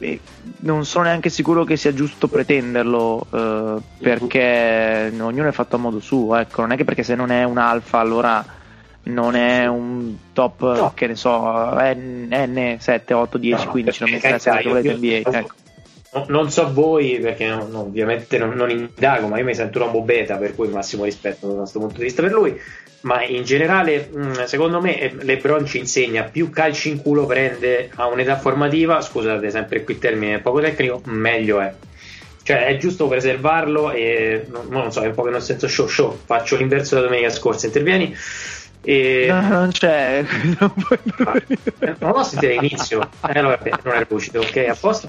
e non sono neanche sicuro che sia giusto pretenderlo eh, perché ognuno è fatto a modo suo. Ecco, non è che perché se non è un alfa allora non è un top, No. che ne so, N, N 7, 8, 10, No, 15, non mi perché, interessa che volete NBA. Ecco. No- non so voi, perché no- ovviamente non, non indago, ma io mi sento un uomo beta, per cui massimo rispetto da questo punto di vista per lui. Ma in generale, mh, secondo me, eh, LeBron ci insegna più calci in culo prende a un'età formativa. Scusate, sempre qui il termine poco tecnico, meglio è. Cioè, è giusto preservarlo e non, non so, è un po' che non senso show show. Faccio l'inverso della domenica scorsa, intervieni. E... No, non c'è, non puoi Eh, Non sentito l'inizio, eh, allora, vabbè, non era lucido, ok, a posto.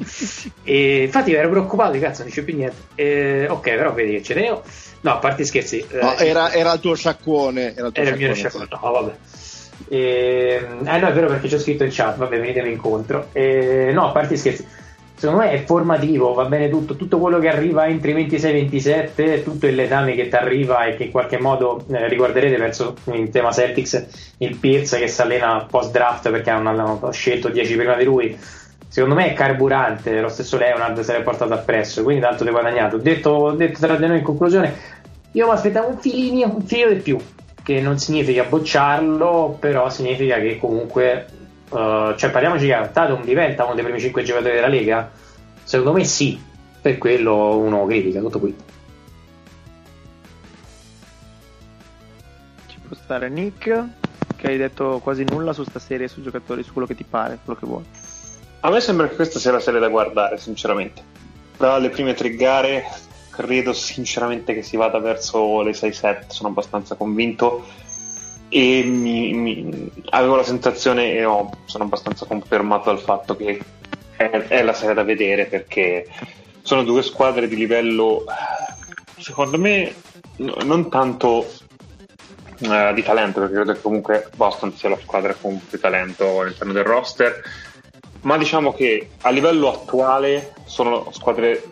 E infatti ero preoccupato, cazzo, non dice più niente. E, ok, però vedi che ce ne ho. No, a parte scherzi, eh, No, era, era il tuo sciacquone. Era il tuo era il mio sciacquone. chef. No, vabbè. E, eh no, è vero perché c'ho scritto in chat, vabbè, venitemi incontro. E, no, a parte scherzi, secondo me è formativo, va bene tutto, tutto quello che arriva entro i 26-27, tutto il letame che ti arriva e che in qualche modo eh, ricorderete, penso in tema Celtics, il Pierce che si allena post draft perché hanno, hanno scelto 10 prima di lui. Secondo me è carburante, lo stesso Leonard se l'è portato appresso, quindi tanto ti guadagnato. Detto, detto tra di noi in conclusione, io mi aspettavo un filino, un filo di più, che non significa bocciarlo, però significa che comunque, eh, cioè parliamoci chiaro, Tatum diventa uno dei primi 5 giocatori della Lega? Secondo me sì, per quello uno critica, tutto qui. Ci può stare Nick, che hai detto quasi nulla su sta serie, su giocatori, su quello che ti pare, quello che vuoi. a me sembra che questa sia la serie da guardare, sinceramente. Dalle prime tre gare credo sinceramente che si vada verso le 6-7, sono abbastanza convinto e mi, mi, avevo la sensazione e ho, sono abbastanza confermato dal fatto che è, è, la serie da vedere perché sono due squadre di livello secondo me non tanto uh, di talento perché credo che comunque Boston sia la squadra con più talento all'interno del roster ma diciamo che a livello attuale sono squadre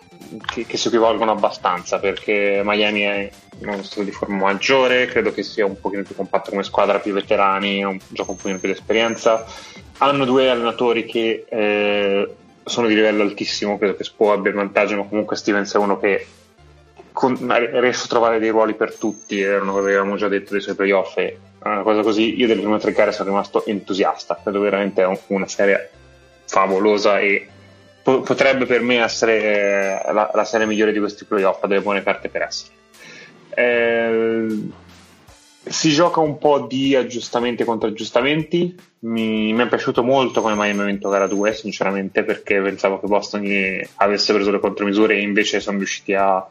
che, che, si equivalgono abbastanza perché Miami è uno stato di forma maggiore, credo che sia un pochino più compatto come squadra, più veterani, un gioco un pochino più di esperienza. Hanno due allenatori che eh, sono di livello altissimo, credo che Spo abbia il vantaggio, ma comunque Stevens è uno che con, riesce a trovare dei ruoli per tutti, era una cosa che avevamo già detto dei suoi playoff, e una cosa così, io delle prime tre gare sono rimasto entusiasta, credo veramente è una serie favolosa e po- potrebbe per me essere eh, la, la, serie migliore di questi playoff, ha delle buone carte per essere. Eh, si gioca un po' di aggiustamenti contro aggiustamenti. Mi, mi è piaciuto molto come Miami ha vinto gara 2, sinceramente, perché pensavo che Boston avesse preso le contromisure e invece sono riusciti a,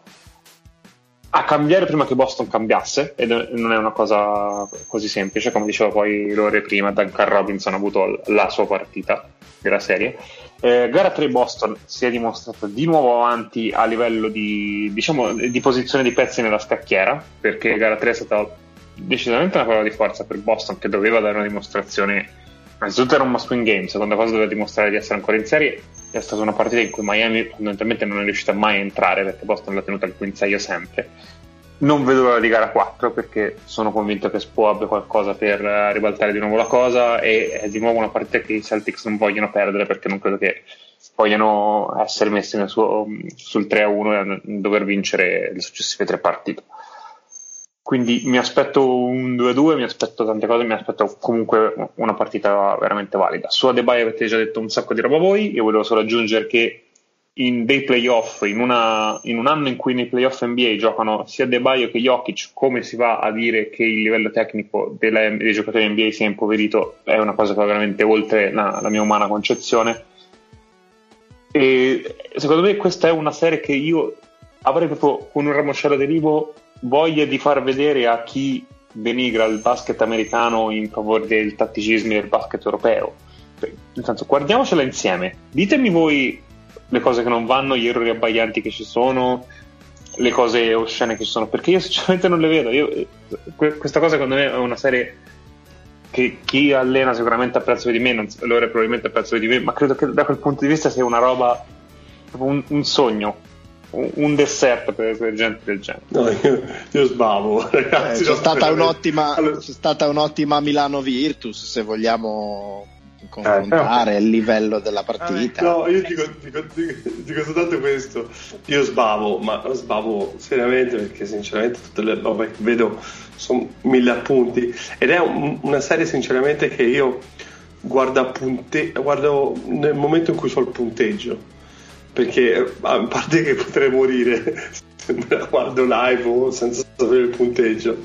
a cambiare prima che Boston cambiasse, ed non è una cosa così semplice, come diceva poi l'ore prima, Duncan Robinson ha avuto la sua partita della serie. Eh, gara 3 Boston si è dimostrato di nuovo avanti a livello di, diciamo, di posizione di pezzi nella scacchiera, perché gara 3 è stata decisamente una prova di forza per Boston che doveva dare una dimostrazione. Innanzitutto era un must win game, seconda cosa doveva dimostrare di essere ancora in serie. È stata una partita in cui Miami fondamentalmente non è riuscita mai a entrare perché Boston l'ha tenuta al quinzaglio sempre non vedo l'ora di gara 4 perché sono convinto che Spo abbia qualcosa per eh, ribaltare di nuovo la cosa e è di nuovo una partita che i Celtics non vogliono perdere perché non credo che vogliano essere messi suo, sul 3-1 e dover vincere le successive tre partite. Quindi mi aspetto un 2-2, mi aspetto tante cose, mi aspetto comunque una partita veramente valida. Su Adebayo avete già detto un sacco di roba voi, io volevo solo aggiungere che in dei playoff, in, una, in, un anno in cui nei playoff NBA giocano sia De Baio che Jokic, come si va a dire che il livello tecnico della, dei giocatori NBA sia impoverito è una cosa che va veramente oltre la, la mia umana concezione. E secondo me questa è una serie che io avrei proprio con un ramoscello derivo voglia di far vedere a chi denigra il basket americano in favore del tatticismo del basket europeo. Nel senso, guardiamocela insieme. Ditemi voi le cose che non vanno, gli errori abbaglianti che ci sono, le cose oscene che ci sono, perché io sinceramente non le vedo. Io, questa cosa secondo me è una serie che chi allena sicuramente apprezza di me, non, loro probabilmente apprezzano di me, ma credo che da quel punto di vista sia una roba, un, un sogno, un, un dessert per, per, gente del genere. No, io, io sbavo, ragazzi. Eh, c'è, stata un'ottima, allora... c'è stata un'ottima Milano Virtus, se vogliamo confrontare eh, il livello della partita. no, io dico, dico, dico, dico, soltanto questo. Io sbavo, ma sbavo seriamente perché sinceramente tutte le robe che vedo sono mille appunti. Ed è un, una serie sinceramente che io guardo, punte- guardo nel momento in cui ho il punteggio. Perché a parte che potrei morire se me la guardo live o senza sapere il punteggio.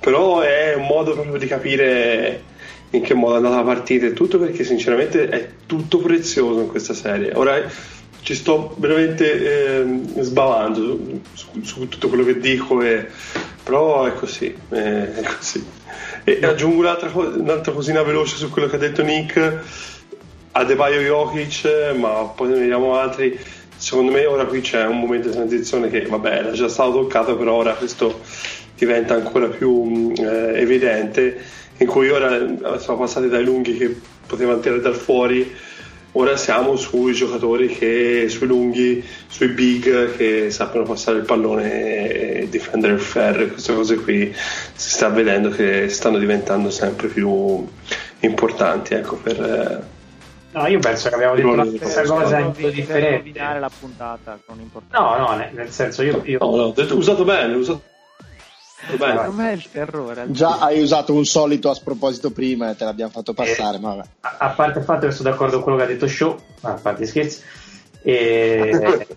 Però è un modo proprio di capire in che modo è andata la partita e tutto perché sinceramente è tutto prezioso in questa serie. Ora ci sto veramente eh, sbavando su, su, tutto quello che dico, e, però è così. È così. E aggiungo un'altra, un'altra, cosina veloce su quello che ha detto Nick, Adebayo Jokic, ma poi ne vediamo altri. Secondo me ora qui c'è un momento di transizione che vabbè era già stato toccato, però ora questo diventa ancora più eh, evidente in cui ora eh, siamo passati dai lunghi che potevano tirare dal fuori, ora siamo sui giocatori che, sui lunghi, sui big che sappiano passare il pallone e difendere il ferro, queste cose qui si sta vedendo che stanno diventando sempre più importanti ecco, per, eh, No, io penso che abbiamo detto la stessa cosa in modo differente. la puntata con No, no, nel senso io... io... No, no, usato bene, usato per me è il terrore. Già hai usato un solito a sproposito prima e te l'abbiamo fatto passare. Ma vabbè. A, parte il fatto che sono d'accordo con quello che ha detto Show, a parte scherzi. E,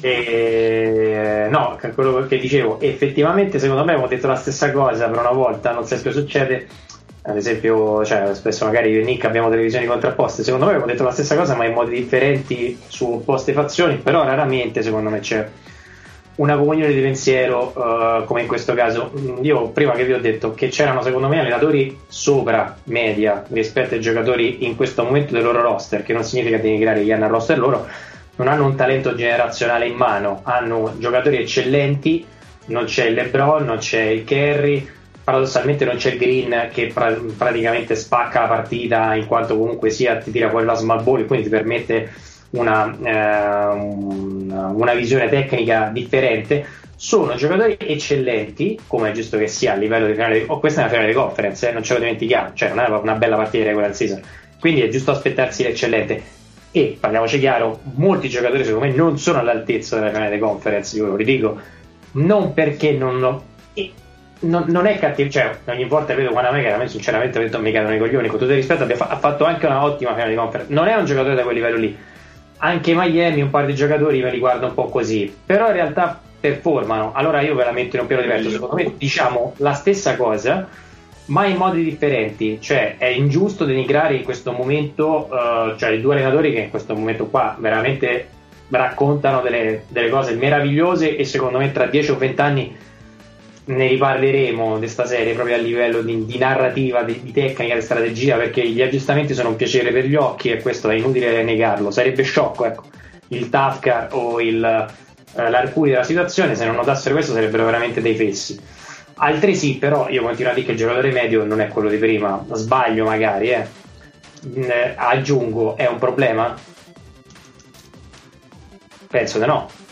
e, no, quello che dicevo, effettivamente secondo me abbiamo detto la stessa cosa per una volta, non sempre succede. ad esempio, cioè, spesso magari io e Nick abbiamo delle visioni contrapposte. Secondo me abbiamo detto la stessa cosa, ma in modi differenti su opposte fazioni. Però raramente, secondo me, c'è una comunione di pensiero uh, come in questo caso. Io prima che vi ho detto che c'erano, secondo me, allenatori sopra media rispetto ai giocatori in questo momento del loro roster, che non significa denigrare gli hanno al roster loro. Non hanno un talento generazionale in mano, hanno giocatori eccellenti. Non c'è il LeBron, non c'è il Kerry paradossalmente non c'è il green che pra- praticamente spacca la partita in quanto comunque sia ti tira fuori la small ball e quindi ti permette una, eh, una, una visione tecnica differente sono giocatori eccellenti come è giusto che sia a livello di finale oh, questa è una finale di conference eh, non ce lo dimentichiamo cioè non è una bella partita di regular season. Quindi è giusto aspettarsi l'eccellente. E parliamoci chiaro molti giocatori secondo me non sono all'altezza della finale di conference io lo ridico. Non perché non, non, non, è cattivo, cioè ogni volta vedo Wanamaker, a me sinceramente detto mi cadono i coglioni, con tutto il rispetto ha fatto anche una ottima finale di conference, non è un giocatore da quel livello lì, anche Miami un paio di giocatori me li guardo un po' così, però in realtà performano, allora io ve la metto in un piano diverso, secondo me diciamo la stessa cosa, ma in modi differenti, cioè è ingiusto denigrare in questo momento, uh, cioè i due allenatori che in questo momento qua veramente raccontano delle, delle cose meravigliose e secondo me tra 10 o 20 anni ne riparleremo di questa serie proprio a livello di, di narrativa, di, di, tecnica, di strategia, perché gli aggiustamenti sono un piacere per gli occhi e questo è inutile negarlo. Sarebbe sciocco, ecco, il Tafkar o il, eh, l'Arcuri della situazione, se non notassero questo sarebbero veramente dei fessi. Altresì, però, io continuo a dire che il giocatore medio non è quello di prima, sbaglio magari, eh. eh aggiungo, è un problema? Penso di no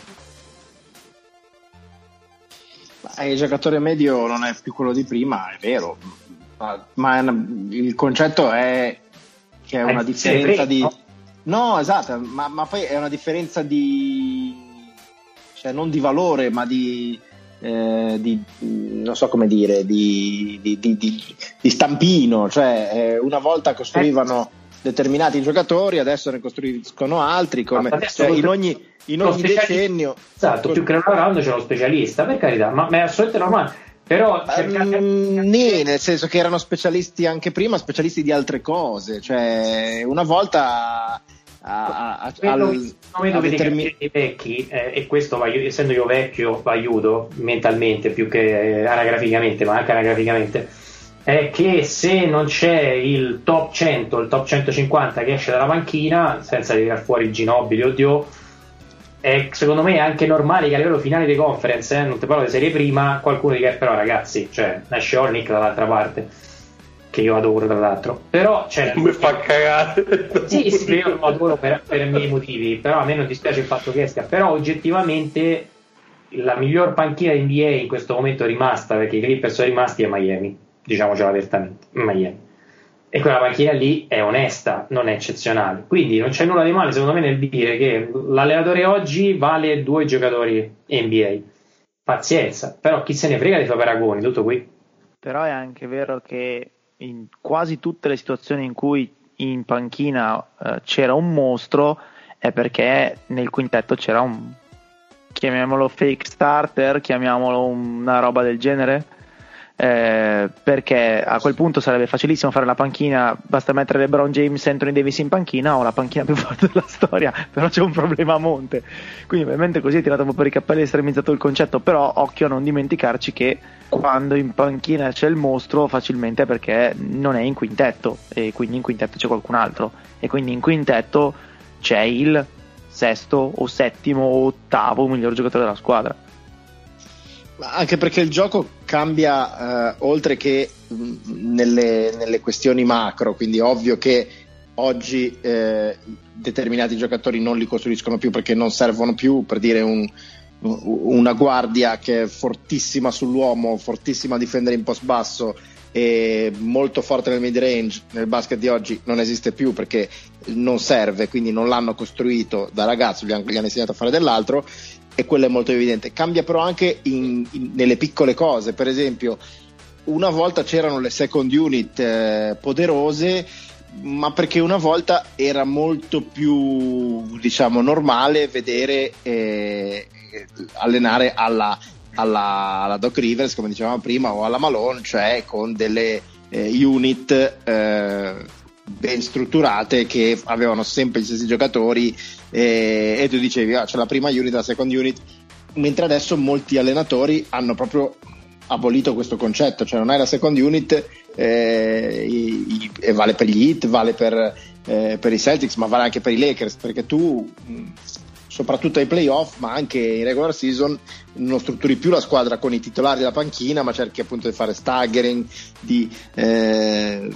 il giocatore medio non è più quello di prima, è vero, ma, il concetto è che è una eh, differenza di... No, esatto, ma, ma, poi è una differenza di... cioè non di valore, ma di... Eh, di non so come dire, di, di, di, di stampino, cioè eh, una volta costruivano determinati giocatori, adesso ne costruiscono altri, come, cioè, in ogni, in ogni decennio. Esatto, più che un round c'è uno specialista, per carità, ma, ma è assolutamente normale. Però cercate... um, nì, nel senso che erano specialisti anche prima, specialisti di altre cose, cioè una volta a, a, vedo, al, vedo determin... i vecchi eh, e questo va, essendo io vecchio aiuto mentalmente più che eh, anagraficamente ma anche anagraficamente è che se non c'è il top 100, il top 150 che esce dalla panchina, senza tirare fuori il Ginobili, oddio, è, secondo me è anche normale che a livello finale di conference, eh, non ti parlo di serie prima, qualcuno dica però ragazzi, cioè nasce Ornick dall'altra parte, che io adoro tra l'altro, però c'è... Mi fa cagare. Sì, sì, io lo adoro per, per i miei motivi, però a me non dispiace il fatto che esca, però oggettivamente la miglior panchina NBA in questo momento è rimasta, perché i Clippers sono rimasti a Miami diciamocelo apertamente, Miami. E quella panchina lì è onesta, non è eccezionale. Quindi non c'è nulla di male, secondo me, nel dire che l'allenatore oggi vale due giocatori NBA. Pazienza, però chi se ne frega di fare paragoni, tutto qui. Però è anche vero che in quasi tutte le situazioni in cui in panchina eh, c'era un mostro è perché nel quintetto c'era un chiamiamolo fake starter, chiamiamolo una roba del genere eh, perché a quel punto sarebbe facilissimo fare la panchina, basta mettere LeBron James e Anthony Davis in panchina o la panchina più forte della storia, però c'è un problema a monte. Quindi ovviamente così è tirato un po' per i cappelli e estremizzato il concetto, però occhio a non dimenticarci che quando in panchina c'è il mostro facilmente è perché non è in quintetto e quindi in quintetto c'è qualcun altro e quindi in quintetto c'è il sesto o settimo o ottavo miglior giocatore della squadra anche perché il gioco cambia eh, oltre che mh, nelle, nelle, questioni macro, quindi ovvio che oggi eh, determinati giocatori non li costruiscono più perché non servono più, per dire un, una guardia che è fortissima sull'uomo, fortissima a difendere in post basso e molto forte nel mid range nel basket di oggi non esiste più perché non serve, quindi non l'hanno costruito da ragazzo, gli hanno, gli hanno insegnato a fare dell'altro e quello è molto evidente. Cambia però anche in, in, nelle piccole cose, per esempio, una volta c'erano le second unit eh, poderose, ma perché una volta era molto più diciamo normale vedere eh, allenare alla, alla, alla, Doc Rivers come dicevamo prima o alla Malone cioè con delle eh, unit eh, ben strutturate che avevano sempre gli stessi giocatori eh, e tu dicevi ah, c'è la prima unit, la second unit, mentre adesso molti allenatori hanno proprio abolito questo concetto, cioè non hai la second unit eh, i, i, e vale per gli hit, vale per, eh, per, i Celtics, ma vale anche per i Lakers, perché tu soprattutto ai playoff, ma anche in regular season, non strutturi più la squadra con i titolari della panchina, ma cerchi appunto di fare staggering, di eh,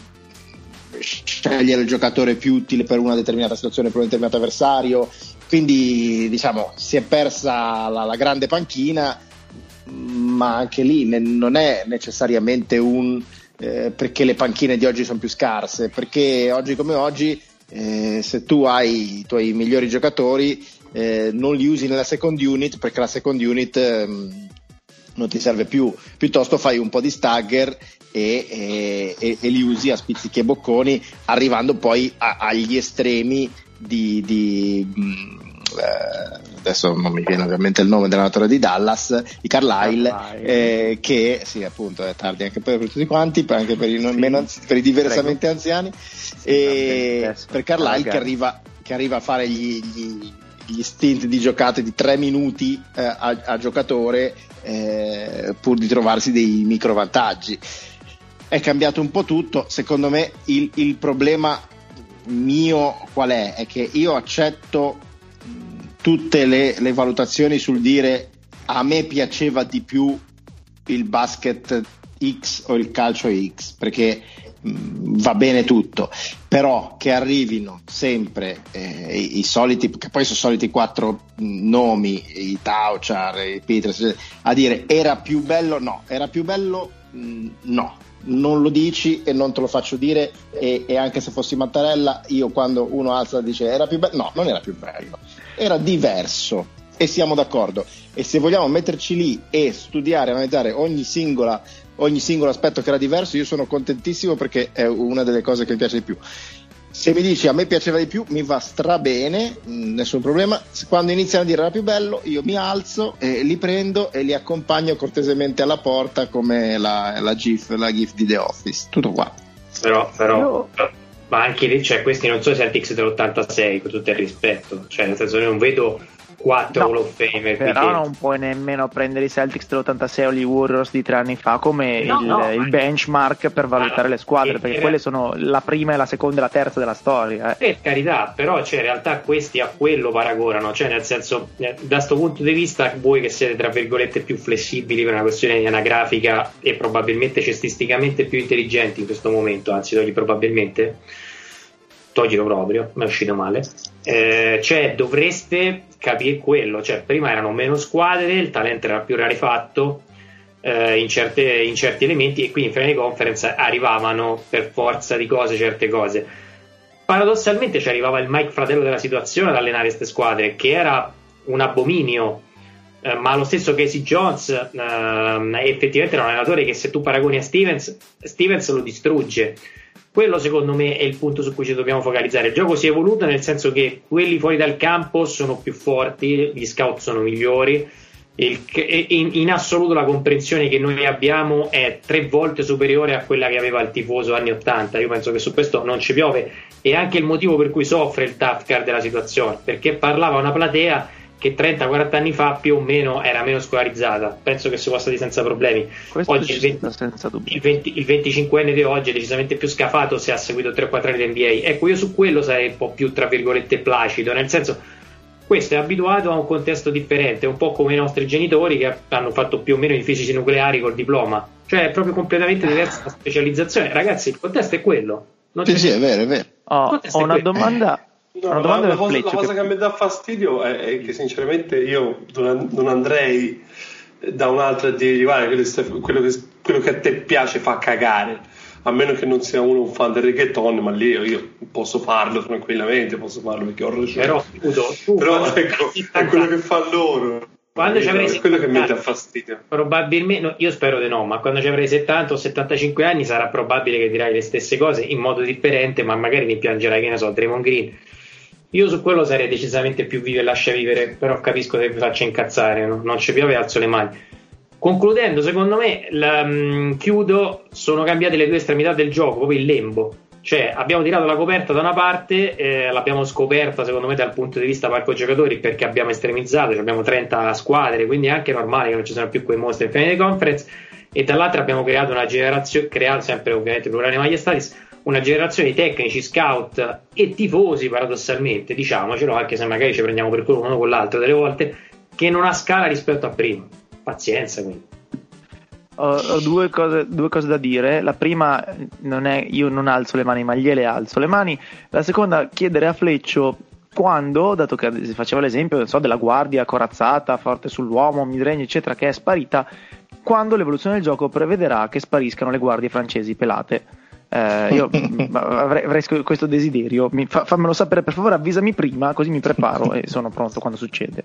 scegliere il giocatore più utile per una determinata situazione, per un determinato avversario. Quindi diciamo si è persa la, la grande panchina, ma anche lì ne, non è necessariamente un eh, perché le panchine di oggi sono più scarse, perché oggi come oggi eh, se tu hai i tuoi migliori giocatori eh, non li usi nella second unit perché la second unit ehm, non ti serve più, piuttosto fai un po' di stagger e, e, e, li usi a spizzichi e bocconi, arrivando poi a, agli estremi di, di mm, eh, adesso non mi viene ovviamente il nome dell'allenatore di Dallas, di Carlisle, eh, che sì, appunto è tardi anche per, tutti quanti, anche per i, non, sì. meno, per i diversamente Prego. anziani, sì, e per Carlisle che arriva, che arriva, a fare gli, gli, gli stint di giocate di tre minuti eh, a, a, giocatore eh, pur di trovarsi dei micro vantaggi. È cambiato un po' tutto, secondo me il, il problema mio qual è? È che io accetto tutte le, le valutazioni sul dire a me piaceva di più il basket X o il calcio X perché va bene tutto. Però che arrivino sempre eh, i, i, soliti che poi sono soliti quattro nomi i Tauchar, i Peters a dire era più bello no era più bello mh, no non lo dici e non te lo faccio dire e, e, anche se fossi Mattarella io quando uno alza dice era più bello no non era più bello. Era diverso e siamo d'accordo. E se vogliamo metterci lì e studiare analizzare ogni singola ogni singolo aspetto che era diverso io sono contentissimo perché è una delle cose che mi piace di più se mi dici a me piaceva di più, mi va strabene, nessun problema. Quando iniziano a dire era più bello, io mi alzo e li prendo e li accompagno cortesemente alla porta come la, la GIF, la GIF di The Office. Tutto qua. Però, però, ma anche cioè, questi non sono Celtics dell'86, con tutto il rispetto. Cioè, nel senso, non vedo 4 no, Hall of Famer. Però quindi... non puoi nemmeno prendere i Celtics dell'86 o gli Warriors di tre anni fa come no, il, no, il, benchmark per valutare le squadre, perché era... quelle sono la prima, la seconda e la terza della storia. Eh. Per carità, però cioè, in realtà questi a quello paragonano, cioè nel senso, eh, da questo punto di vista, voi che siete tra virgolette più flessibili per una questione anagrafica e probabilmente cestisticamente più intelligenti in questo momento, anzi togli probabilmente toglilo proprio, mi è uscito male. Eh, cioè, dovreste capire quello. Cioè, prima erano meno squadre, il talento era più rarefatto eh, in, certe, in, certi elementi, e quindi in Final Conference arrivavano per forza di cose certe cose. Paradossalmente ci arrivava il Mike fratello della situazione ad allenare queste squadre, che era un abominio. Eh, ma lo stesso Casey Jones eh, effettivamente era un allenatore che se tu paragoni a Stevens, Stevens lo distrugge quello secondo me è il punto su cui ci dobbiamo focalizzare. Il gioco si è evoluto nel senso che quelli fuori dal campo sono più forti, gli scout sono migliori. Il, in, in, assoluto la comprensione che noi abbiamo è tre volte superiore a quella che aveva il tifoso anni 80. Io penso che su questo non ci piove. E anche il motivo per cui soffre il card della situazione, perché parlava una platea che 30-40 anni fa più o meno era meno scolarizzata. Penso che si possa dire senza problemi. Questo oggi il, 20, il, 20, il 25enne di oggi è decisamente più scafato se ha seguito 3-4 anni di NBA. Ecco, io su quello sarei un po' più, tra virgolette, placido, nel senso questo è abituato a un contesto differente, un po' come i nostri genitori che hanno fatto più o meno i fisici nucleari col diploma. Cioè è proprio completamente diversa la specializzazione. Ragazzi, il contesto è quello. Non sì, sì, è vero, è vero. Oh, ho una domanda No, una domanda la, cosa, la cosa che... che mi dà fastidio è, è, che sinceramente io non andrei da un'altra a dire guarda quello, quello, che, quello che a te piace fa cagare a meno che non sia uno un fan del reggaeton, ma lì io, io posso farlo tranquillamente, posso farlo perché ho ragione. Però, Udo, tu Però ecco, è quello che fa loro. Quando ci avrei quello 70, che mi dà fastidio. Probabilmente, no, io spero di no, ma quando ci avrai 70 o 75 anni sarà probabile che dirai le stesse cose in modo differente, ma magari mi piangerai, che ne so, Draymond Green io su quello sarei decisamente più vivo e lascia vivere, però capisco che vi faccia incazzare, no? non ci piove alzo le mani. Concludendo, secondo me, la, mh, chiudo, sono cambiate le due estremità del gioco, proprio il lembo. Cioè, abbiamo tirato la coperta da una parte, eh, l'abbiamo scoperta, secondo me, dal punto di vista parco giocatori, perché abbiamo estremizzato, cioè abbiamo 30 squadre, quindi è anche normale che non ci siano più quei mostri in finale di conference. E dall'altra abbiamo creato una generazione, creato sempre ovviamente plurale Majestatis, una generazione di tecnici, scout e tifosi, paradossalmente, diciamocelo, anche se magari ci prendiamo per culo uno con l'altro delle volte, che non ha scala rispetto a prima. Pazienza, quindi. Ho, ho due, cose, due, cose, da dire. La prima non è io non alzo le mani, ma gliele alzo le mani. La seconda, chiedere a Fleccio quando, dato che si faceva l'esempio so, della guardia corazzata, forte sull'uomo, midrange, eccetera, che è sparita, quando l'evoluzione del gioco prevederà che spariscano le guardie francesi pelate. Eh, io avrei, avrei, questo desiderio, fa, fammelo sapere per favore, avvisami prima così mi preparo e sono pronto quando succede.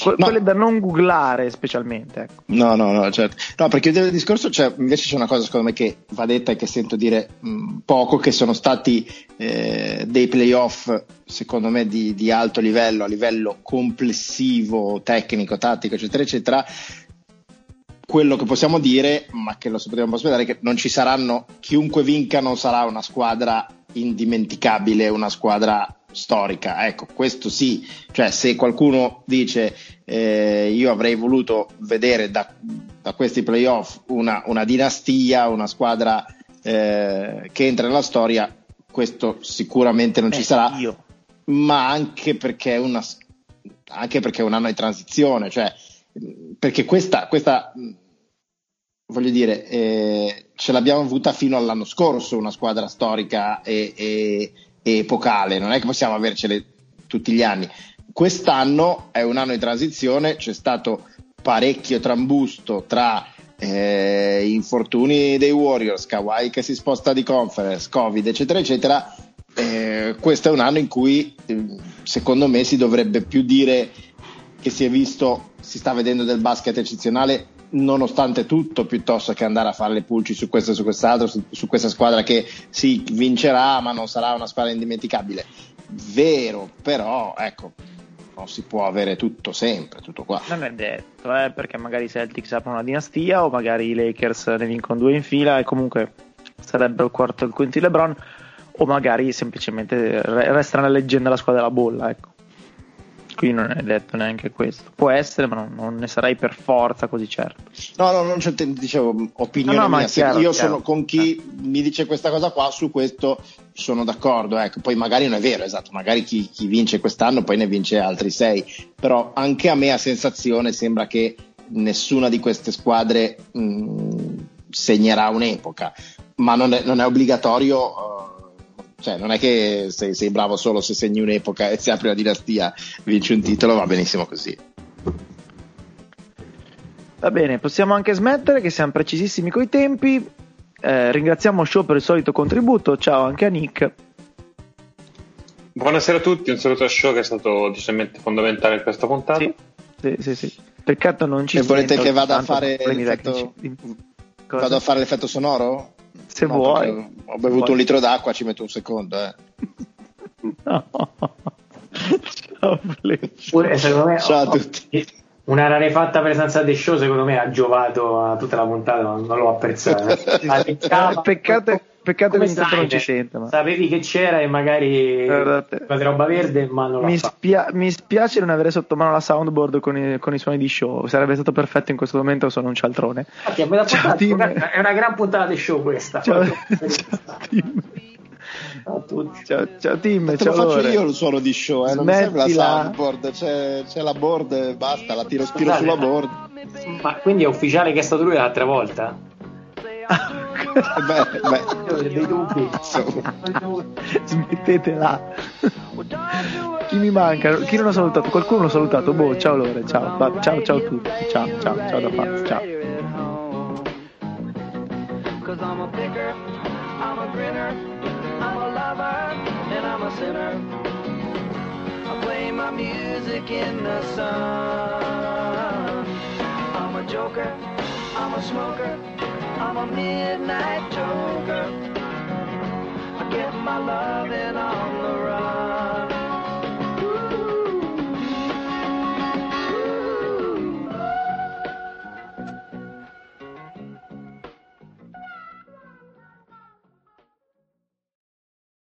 Que- no. Quelle da non googlare specialmente. Ecco. No, no, no, certo. No, perché il discorso c'è, invece c'è una cosa secondo me che va detta e che sento dire mh, poco, che sono stati eh, dei playoff secondo me di, di alto livello, a livello complessivo, tecnico, tattico, eccetera, eccetera quello che possiamo dire, ma che lo sappiamo aspettare, è che non ci saranno, chiunque vinca non sarà una squadra indimenticabile, una squadra storica. Ecco, questo sì, cioè se qualcuno dice eh, io avrei voluto vedere da, da questi playoff una, una, dinastia, una squadra eh, che entra nella storia, questo sicuramente non eh, ci sarà, io. ma anche perché, una, anche perché è un anno di transizione, cioè perché questa, questa voglio dire, eh, ce l'abbiamo avuta fino all'anno scorso una squadra storica e, e, e, epocale, non è che possiamo avercele tutti gli anni. Quest'anno è un anno di transizione, c'è stato parecchio trambusto tra eh, infortuni dei Warriors, Kawhi che si sposta di conference, Covid, eccetera, eccetera. Eh, questo è un anno in cui secondo me si dovrebbe più dire che si è visto, si sta vedendo del basket eccezionale nonostante tutto piuttosto che andare a fare le pulci su questo e su quest'altro, su, su, questa squadra che sì, vincerà ma non sarà una squadra indimenticabile. Vero, però ecco, non si può avere tutto sempre, tutto qua. Non è detto, eh, perché magari i Celtics aprono una dinastia o magari i Lakers ne vincono due in fila e comunque sarebbe il quarto e il quinto di LeBron o magari semplicemente resta nella leggenda la squadra della bolla, ecco qui non è detto neanche questo. Può essere, ma non, non ne sarai per forza così certo. No, no, non c'è, dicevo, opinione no, no, mia. Chiaro, io chiaro. sono con chi eh. mi dice questa cosa qua, su questo sono d'accordo. Ecco. Poi magari non è vero, esatto, magari chi, chi vince quest'anno poi ne vince altri sei. Però anche a me a sensazione sembra che nessuna di queste squadre mh, segnerà un'epoca, ma non è, non è obbligatorio. Uh, cioè, non è che sei, sei bravo solo se segni un'epoca e si apre una dinastia, vinci un titolo, va benissimo così. Va bene, possiamo anche smettere che siamo precisissimi coi tempi. Eh, ringraziamo Show per il solito contributo. Ciao anche a Nick. Buonasera a tutti, un saluto a Show che è stato decisamente fondamentale in questa puntata. Sì, sì, sì. sì. Peccato non ci sia. E volete che vada a fare l'effetto... Vado a fare l'effetto sonoro? Se no, vuoi. Ho bevuto un litro d'acqua, ci metto un secondo. Eh. no. Ciao, Pure, secondo me, Ciao a tutti. Una rarefatta presenza del show, secondo me, ha giovato a tutta la puntata, non l'ho apprezzato. peccato, peccato che non ci senta. Ma... Sapevi che c'era e magari fate roba verde, ma non mi, spia- mi spiace non avere sotto mano la soundboard con i, con i, suoni di show. Sarebbe stato perfetto in questo momento, sono un cialtrone. Infatti, ciao, è una gran puntata di show questa. Ciao, ciao a tutti. Ciao, ciao Tim. Te ciao lo faccio io il suono di show, eh? non mi serve la soundboard, c'è, c'è, la board e basta, la tiro spiro sulla board. Ma quindi è ufficiale che è stato lui l'altra volta? Beh, beh. dei dubbi. Smettetela. Chi mi manca? Chi non ha salutato? Qualcuno l'ha salutato? Boh, ciao Lore, ciao. Ciao, ciao a tutti. Ciao, ciao, ciao da Paz, ciao. Music in the sun. I'm a joker, I'm a smoker. I'm a midnight joker. I get my loving on the run.